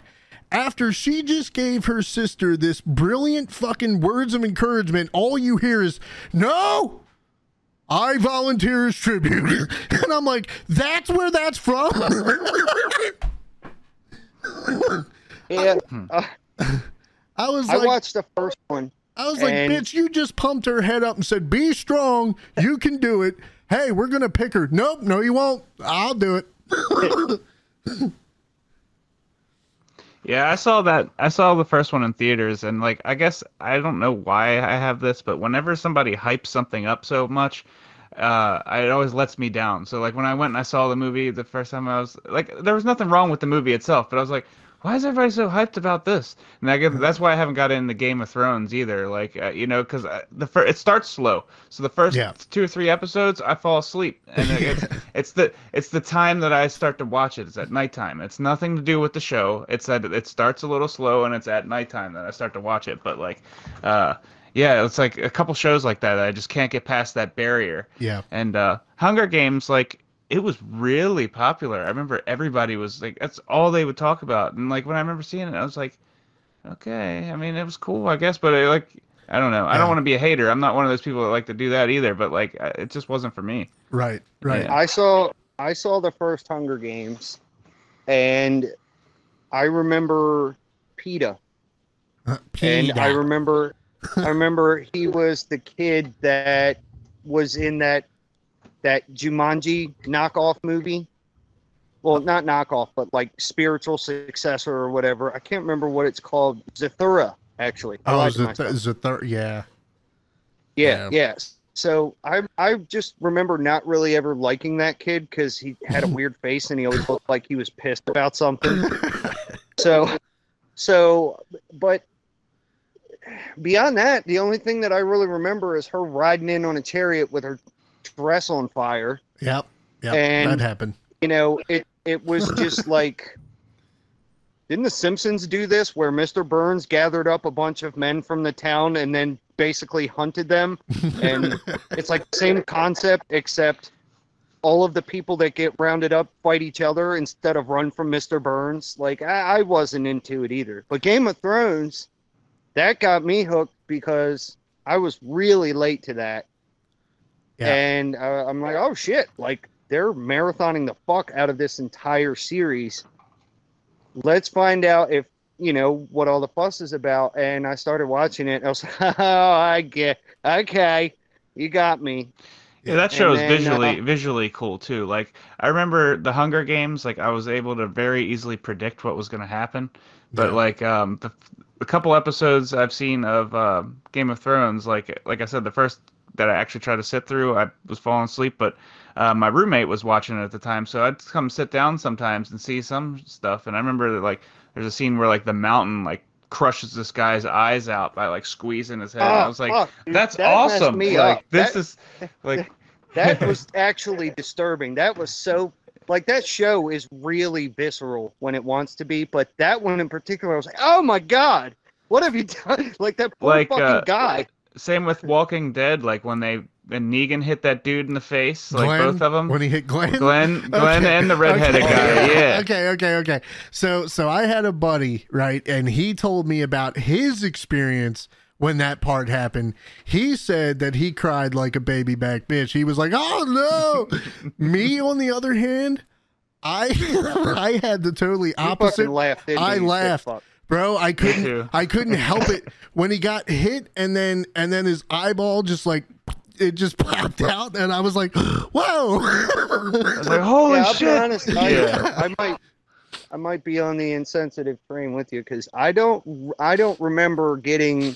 After she just gave her sister this brilliant fucking words of encouragement all you hear is no i volunteer as tribute <laughs> and i'm like that's where that's from <laughs> Yeah. Uh, i was I like watched the first one. I was like, bitch, you just pumped her head up and said, be strong. You can do it. Hey, we're going to pick her. Nope, no, you won't. I'll do it. <laughs> Yeah, I saw that. I saw the first one in theaters, and like, I guess I don't know why I have this, but whenever somebody hypes something up so much, uh, it always lets me down. So like when I went and I saw the movie the first time, I was like, there was nothing wrong with the movie itself, but I was like, why is everybody so hyped about this? And I guess that's why I haven't got into Game of Thrones either. Like, uh, you know, because the fir- it starts slow, so the first Yeah. two or three episodes, I fall asleep, and it's, <laughs> it's the it's the time that I start to watch it. It's at nighttime. It's nothing to do with the show. It's that it starts a little slow, and it's at nighttime that I start to watch it. But like, uh, yeah, it's like a couple shows like that. I just can't get past that barrier. Yeah. And uh, Hunger Games, like it was really popular. I remember everybody was like, that's all they would talk about. And like when I remember seeing it, I was like, okay. I mean, it was cool, I guess, but it, like, I don't know. I don't want to be a hater. I'm not one of those people that like to do that either. But like, it just wasn't for me. Right, right. Yeah. I saw I saw the first Hunger Games, and I remember Peeta, Uh, and I remember I remember he <laughs> was the kid that was in that that Jumanji knockoff movie. Well, not knockoff, but like spiritual successor or whatever. I can't remember what it's called. Zathura, actually. I oh, like is it, myself. is it third? Yeah. Yeah, Yeah. yes. So I I just remember not really ever liking that kid because he had a <laughs> weird face and he always looked like he was pissed about something. <laughs> so so but beyond that, the only thing that I really remember is her riding in on a chariot with her dress on fire. Yep. Yep. And- that happened. You know, it it was just <laughs> like didn't the Simpsons do this where Mr. Burns gathered up a bunch of men from the town and then basically hunted them? And <laughs> it's like the same concept except all of the people that get rounded up fight each other instead of run from Mr. Burns. Like I, I wasn't into it either. But Game of Thrones, that got me hooked because I was really late to that. Yeah. And uh, I'm like, oh shit! Like they're marathoning the fuck out of this entire series. Let's find out if you know what all the fuss is about. And I started watching it. I was <laughs> like, oh, I get okay. You got me. Yeah, that show is visually uh, visually cool too. Like I remember the Hunger Games, like I was able to very easily predict what was going to happen. But Yeah. like um the a couple episodes I've seen of uh, Game of Thrones, like like I said, the first that I actually tried to sit through, I was falling asleep. But uh, my roommate was watching it at the time, so I'd come sit down sometimes and see some stuff. And I remember that like there's a scene where like the mountain like crushes this guy's eyes out by like squeezing his head. and I Oh, was like, fuck, dude, that's that awesome. me like up. this That- is like <laughs> that was actually disturbing. That was so like that show is really visceral when it wants to be, but that one in particular, I was like, oh my god, what have you done? <laughs> Like that poor Like, fucking uh, guy. same with Walking Dead. Like when they and Negan hit that dude in the face, like Glenn, both of them. when he hit Glenn. Glenn, <laughs> Glenn, Okay. and the redheaded Okay. guy. Yeah. <laughs> Okay, okay, okay. So, so I had a buddy, right, and he told me about his experience when that part happened. He said that he cried like a baby back bitch. He was like, "Oh no!" <laughs> me, on the other hand, I <laughs> I had the totally opposite. fucking laughed. I you, you laughed. Bro, I couldn't. I couldn't help it when he got hit and then and then his eyeball just like it just <laughs> popped out and I was like, <gasps> "Whoa." I was like, holy yeah, I'll shit. be honest. I, Yeah. I might, I might be on the insensitive train with you because I don't, I don't remember getting,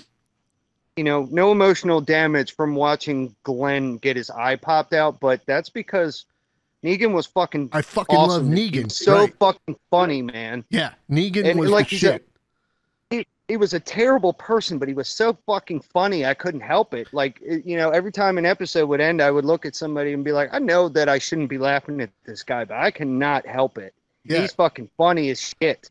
you know, no emotional damage from watching Glenn get his eye popped out. But that's because Negan was fucking I fucking awesome. love Negan. So Right. fucking funny, man. Yeah, Negan And was like the shit. He, he was a terrible person, but he was so fucking funny. I couldn't help it. Like, you know, every time an episode would end, I would look at somebody and be like, I know that I shouldn't be laughing at this guy, but I cannot help it. Yeah. He's fucking funny as shit.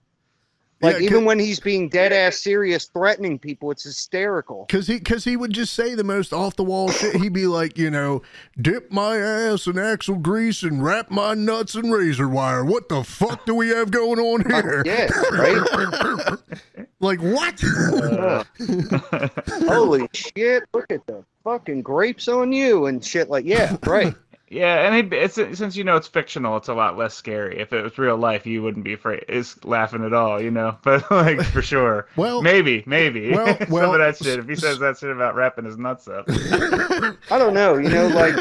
Like Yeah, even when he's being dead ass serious, threatening people, it's hysterical. Cause he, cause he would just say the most off the wall shit. He'd be like, you know, dip my ass in axle grease and wrap my nuts in razor wire. What the fuck do we have going on oh, here? Yeah, right. <laughs> Like what? Uh, <laughs> holy shit! Look at the fucking grapes on you and shit. Like, yeah, right. Yeah, and it, it's since you know it's fictional, it's a lot less scary. If it was real life, you wouldn't be afraid. Is laughing at all, you know. <laughs> But like for <laughs> sure, Well- maybe, maybe well- <laughs> some of that shit. If he says that shit about wrapping his nuts up, I don't know. You know, like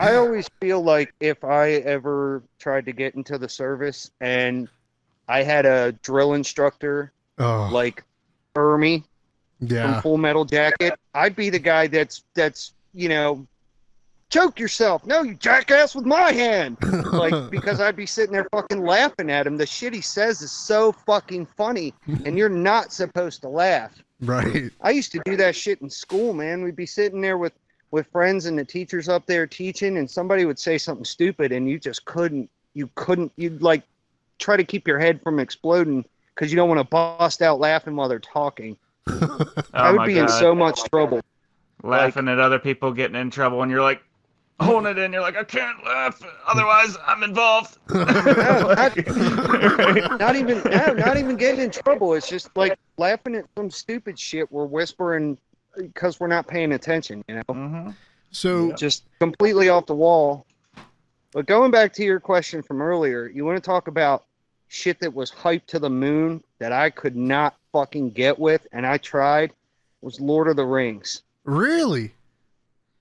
I always feel like if I ever tried to get into the service and I had a drill instructor Oh, like Ermey from. Full Metal Jacket, I'd be the guy that's that's you know, choke yourself. No, you jackass with my hand. Like <laughs> because I'd be sitting there fucking laughing at him. The shit he says is so fucking funny, and you're not supposed to laugh. right. I used to do that shit in school, man. We'd be sitting there with with friends and the teachers up there teaching, and somebody would say something stupid, and you just couldn't. You couldn't. You'd like try to keep your head from exploding because you don't want to bust out laughing while they're talking. <laughs> oh I would be god, in so much trouble. laughing at other people getting in trouble, and you're like holding it in. You're like, I can't laugh, otherwise I'm involved. <laughs> No, not, <laughs> not even no, not even getting in trouble. It's just like laughing at some stupid shit we're whispering because we're not paying attention. You know. hmm So just completely off the wall. But going back to your question from earlier, you want to talk about shit that was hyped to the moon that I could not fucking get with, and I tried, was Lord of the Rings. really?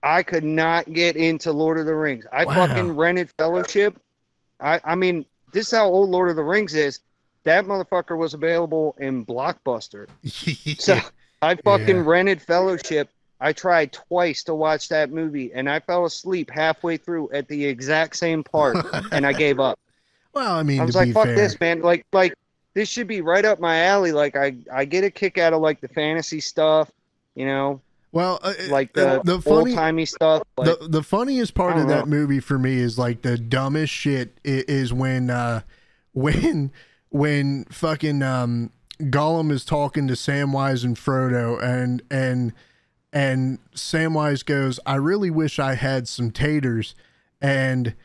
I could not get into Lord of the Rings. I Wow. fucking rented Fellowship. I, I mean, this is how old Lord of the Rings is. That motherfucker was available in Blockbuster. <laughs> So I fucking Yeah. rented Fellowship. I tried twice to watch that movie, and I fell asleep halfway through at the exact same part, <laughs> and I gave up. well, I mean, I was like, "Fuck fair, this, man! Like, like this should be right up my alley. Like, I, I get a kick out of like the fantasy stuff, you know, well, uh, like uh, the, the funny, old timey stuff. But the the funniest part of don't that movie for me is like the dumbest shit is when uh <laughs> when when fucking um Gollum is talking to Samwise and Frodo and and and Samwise goes, "I really wish I had some taters." And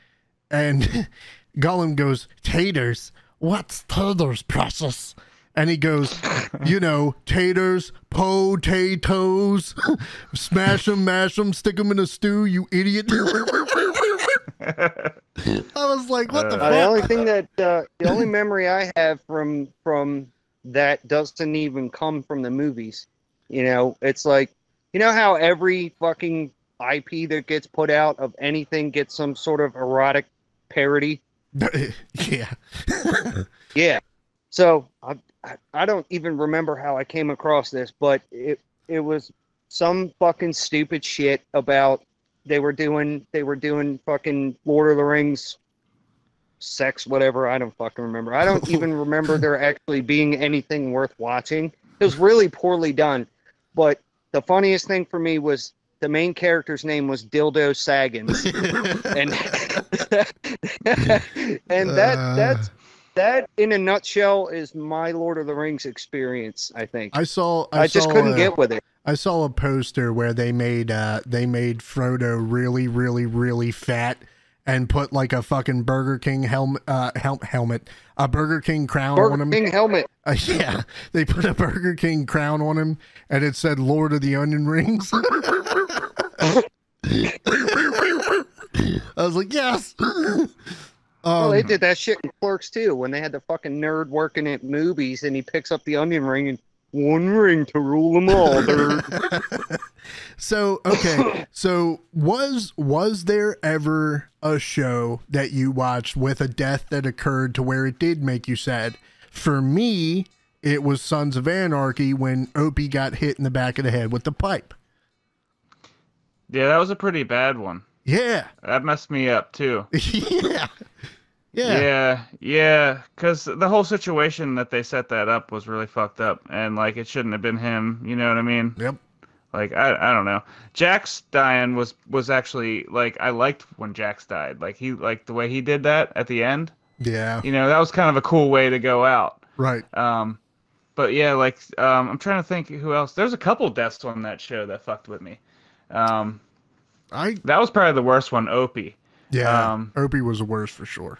and <laughs> Gollum goes, "Taters? What's taters, precious?" And he goes, <laughs> "You know, taters, potatoes, <laughs> smash them, mash them, stick them in a stew, you idiot." <laughs> I was like, "What the Uh, the only thing that uh, the only memory I have from from that doesn't even come from the movies. You know, it's like you know how every fucking IP that gets put out of anything gets some sort of erotic parody. yeah. Yeah. So I, I I don't even remember how I came across this, but it it was some fucking stupid shit about they were doing they were doing fucking Lord of the Rings sex, whatever. I don't fucking remember. I don't even <laughs> remember there actually being anything worth watching. It was really poorly done. But the funniest thing for me was the main character's name was Dildo Saggins. <laughs> and <laughs> and that Uh. that's that in a nutshell is my Lord of the Rings experience, I think. I saw. I, I, just saw, couldn't uh, get with it. I saw a poster where they made uh they made Frodo really really really fat and put like a fucking Burger King helmet uh hel- helmet a Burger King crown on him. Burger him. King helmet. <laughs> Uh, yeah, they put a Burger King crown on him and it said Lord of the Onion Rings. <laughs> I was like, yes. <laughs> Well, Um, they did that shit in Clerks too, when they had the fucking nerd working at movies, and he picks up the onion ring and one ring to rule them all. <laughs> So okay, so was was there ever a show that you watched with a death that occurred to where it did make you sad? For me, it was Sons of Anarchy when Opie got hit in the back of the head with the pipe. Yeah, that was a pretty bad one. Yeah, That messed me up too. <laughs> yeah, yeah, Yeah, yeah, because the whole situation that they set that up was really fucked up, and like it shouldn't have been him. You know what I mean? Yep. Like I, I don't know. Jax dying was was actually like I liked when Jax died. Like he like the way he did that at the end. Yeah. You know that was kind of a cool way to go out. Right. Um, but yeah, like um, I'm trying to think who else. There's a couple deaths on that show that fucked with me. Um, I that was probably the worst one, Opie. yeah. Um, Opie was the worst for sure.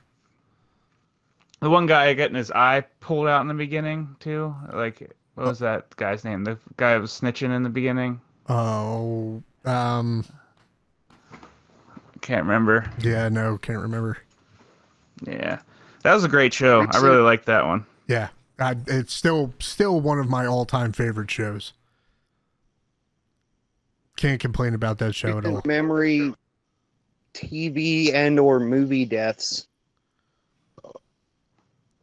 The one guy getting his eye pulled out in the beginning too. Like what was that guy's name? The guy who was snitching in the beginning. Oh, um, Can't remember. yeah. No, can't remember. Yeah, that was a great show. I really liked that one. Yeah, I, it's still still one of my all time favorite shows. Can't complain about that show at all. Memory, TV and or movie deaths.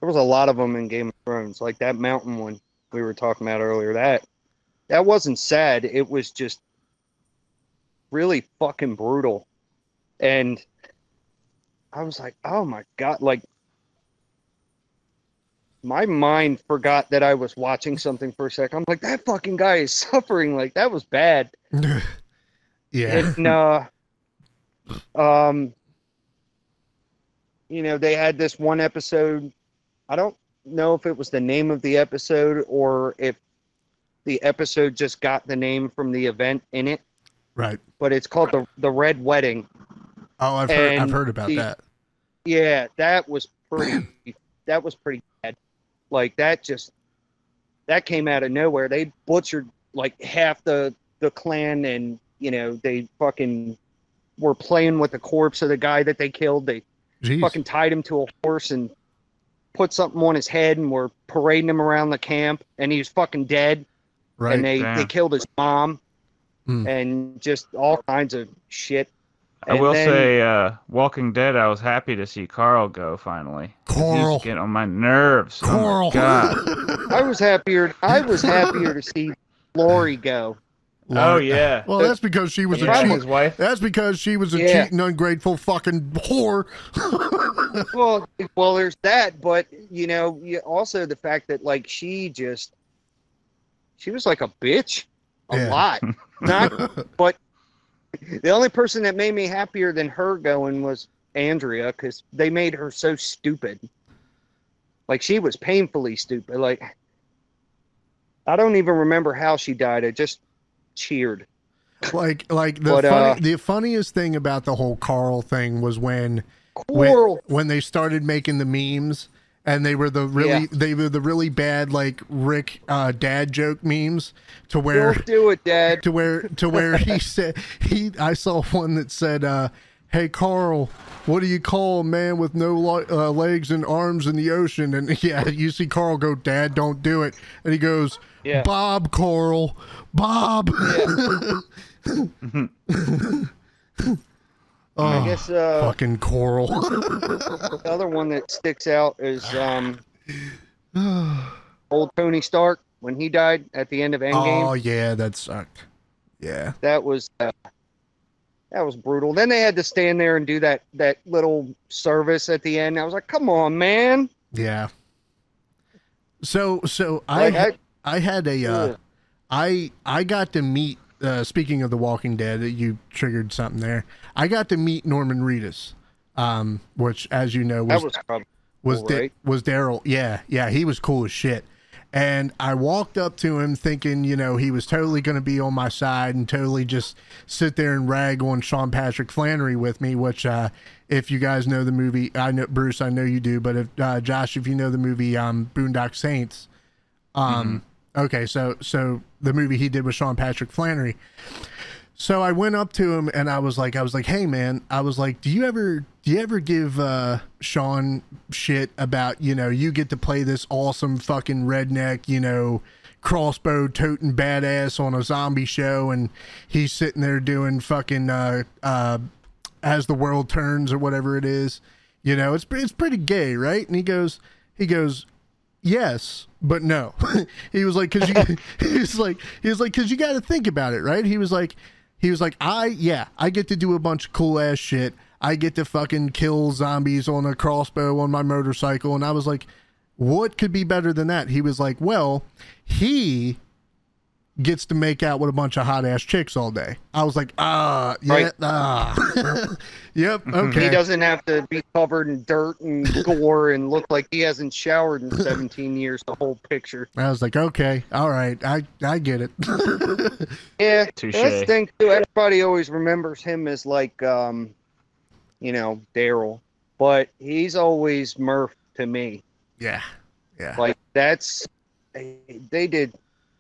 There was a lot of them in Game of Thrones, like that mountain one we were talking about earlier. That that wasn't sad. It was just really fucking brutal, and I was like, oh my god, like my mind forgot that I was watching something for a second. I'm like, that fucking guy is <laughs> suffering. Like that was bad. <laughs> yeah, And uh, <laughs> um, you know, they had this one episode. I don't know if it was the name of the episode or if the episode just got the name from the event in it, right. but it's called the the Red Wedding. Oh, I've heard. I've heard about the- that. Yeah, that was pretty. that was pretty bad. Like that just that came out of nowhere. They butchered like half the the clan, and you know they fucking were playing with the corpse of the guy that they killed. They Jeez. fucking tied him to a horse and put something on his head, and were parading him around the camp, and he was fucking dead. right. And they Damn. they killed his mom, Hmm. and just all kinds of shit. I And will then- say, uh, Walking Dead. I was happy to see Carl go finally. Carl. used to get on my nerves. Carl. Oh my god. I was happier. I was happier to see Lori go. Oh yeah. <laughs> Well, that's because she was yeah, a cheat. wife. That's because she was a Yeah. cheating, ungrateful fucking whore. <laughs> Well, well, there's that, but you know, also the fact that like she just, she was like a bitch, a Yeah. lot. <laughs> Not, but the only person that made me happier than her going was Andrea because they made her so stupid. Like she was painfully stupid. Like I don't even remember how she died. I just cheered. like, like the But, funny, uh, the funniest thing about the whole Carl thing was when when, when they started making the memes and they were the really Yeah. they were the really bad like Rick uh, dad joke memes to where Don't do it, Dad. to where to where he <laughs> said he I saw one that said uh hey Carl what do you call a man with no lo- uh, legs and arms in the ocean and <laughs> yeah you see Carl go dad don't do it and he goes Yeah. Bob Coral. Bob oh <laughs> I guess uh, fucking Coral <laughs> the other one that sticks out is um, <sighs> old Tony Stark when he died at the end of Endgame. oh yeah that sucked yeah that was uh, that was brutal. Then they had to stand there and do that that little service at the end. I was like, come on, man. Yeah. So so Like, I I- had a uh, Yeah. I I got to meet. Uh, speaking of The Walking Dead, you triggered something there. I got to meet Norman Reedus, um, which, as you know, was was was cool, Da- right? was Daryl. Yeah, yeah, he was cool as shit. And I walked up to him thinking, you know, he was totally going to be on my side and totally just sit there and rag on Sean Patrick Flanery with me. Which, uh, if you guys know the movie, I know Bruce, I know you do, but if uh, Josh, if you know the movie um, Boondock Saints, um, okay, so so the movie he did with Sean Patrick Flanery. So I went up to him and I was like, I was like, hey man, I was like, do you ever, do you ever give uh, Sean shit about, you know, you get to play this awesome fucking redneck, you know, crossbow toting badass on a zombie show, and he's sitting there doing fucking uh, uh, as the world turns or whatever it is, you know, it's it's pretty gay, right? And he goes, he goes, yes but no. <laughs> He was like because you <laughs> he was like he was like because you got to think about it right? He was like he was like i yeah i get to do a bunch of cool ass shit. I get to fucking kill zombies on a crossbow on my motorcycle. And i was like what could be better than that? He was like well he gets to make out with a bunch of hot ass chicks all day i was like ah yeah Right. ah <laughs> yep okay He doesn't have to be covered in dirt and <laughs> gore and look like he hasn't showered in <laughs> 17 years. The whole picture. i was like okay all right i i get it Yeah, Touche. that's the thing too. Everybody always remembers him as like, um, you know, Daryl, but he's always Murph to me. yeah yeah Like that's they, they did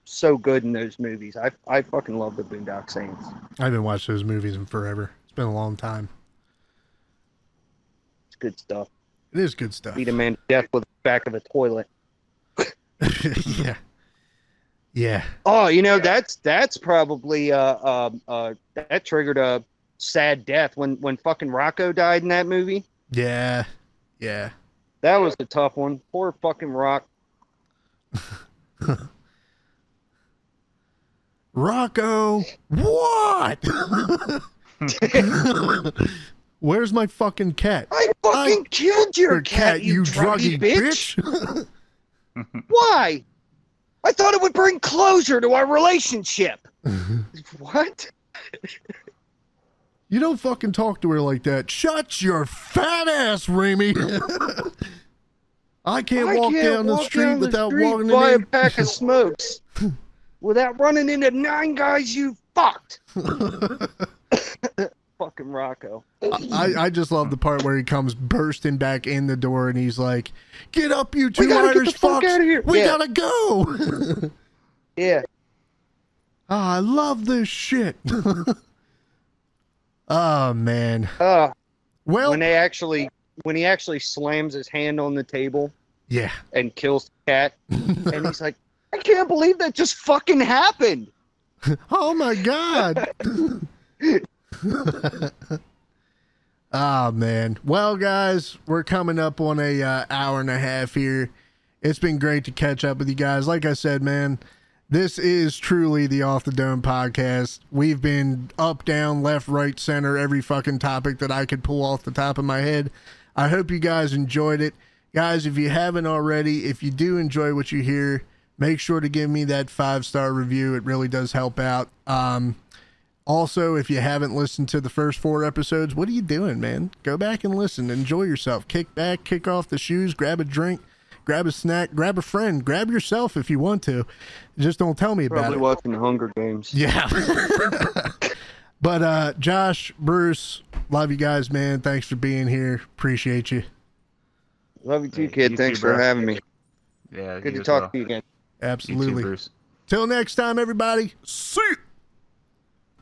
so good in those movies. I I fucking love the Boondock Saints. I haven't watched those movies in forever. It's been a long time. It's good stuff. It is good stuff. Beat a man to death with the back of a toilet. <laughs> yeah. Yeah. Oh, you know that's that's probably uh um uh that triggered a sad death when when fucking Rocco died in that movie. Yeah. Yeah. That was a tough one. Poor fucking Rock. <laughs> Rocco, what? <laughs> Where's my fucking cat? I fucking killed your cat, you, druggy, bitch. <laughs> Why? I thought it would bring closure to our relationship. <laughs> what? You don't fucking talk to her like that. Shut your fat ass, Remy. I can't I walk can't down the street down the without street, walking buy a pack of smokes without running into nine guys you fucked. <laughs> fucking Rocco. I, I just love the part where he comes bursting back in the door and he's like, "Get up, you two We gotta get Irish the fuck fucks! outta here." We Yeah. gotta go!" Yeah. <laughs> Ah, I love this shit. oh <laughs> man. Uh, Well, when they actually when he actually slams his hand on the table yeah. and kills the cat, and he's like, I can't believe that just fucking happened. <laughs> Oh my god. <laughs> Ah man. Well, guys, we're coming up on a uh, hour and a half here. It's been great to catch up with you guys. Like I said, man, this is truly the Off the Dome podcast. We've been up, down, left, right, center, every fucking topic that I could pull off the top of my head. I hope you guys enjoyed it. Guys, if you haven't already, if you do enjoy what you hear, make sure to give me that five star review. It really does help out. Um, also, if you haven't listened to the first four episodes, what are you doing, man? Go back and listen. Enjoy yourself. Kick back, kick off the shoes, grab a drink, grab a snack, grab a friend, grab yourself if you want to. Just don't tell me about it. Probably it. watching Hunger Games. Yeah. <laughs> but uh Josh, Bruce, love you guys, man. Thanks for being here. Appreciate you. Love you too, Hey, kid. you Thanks too, for having me. Yeah, Good to talk well. to you again. You Absolutely. Till next time, everybody. See ya.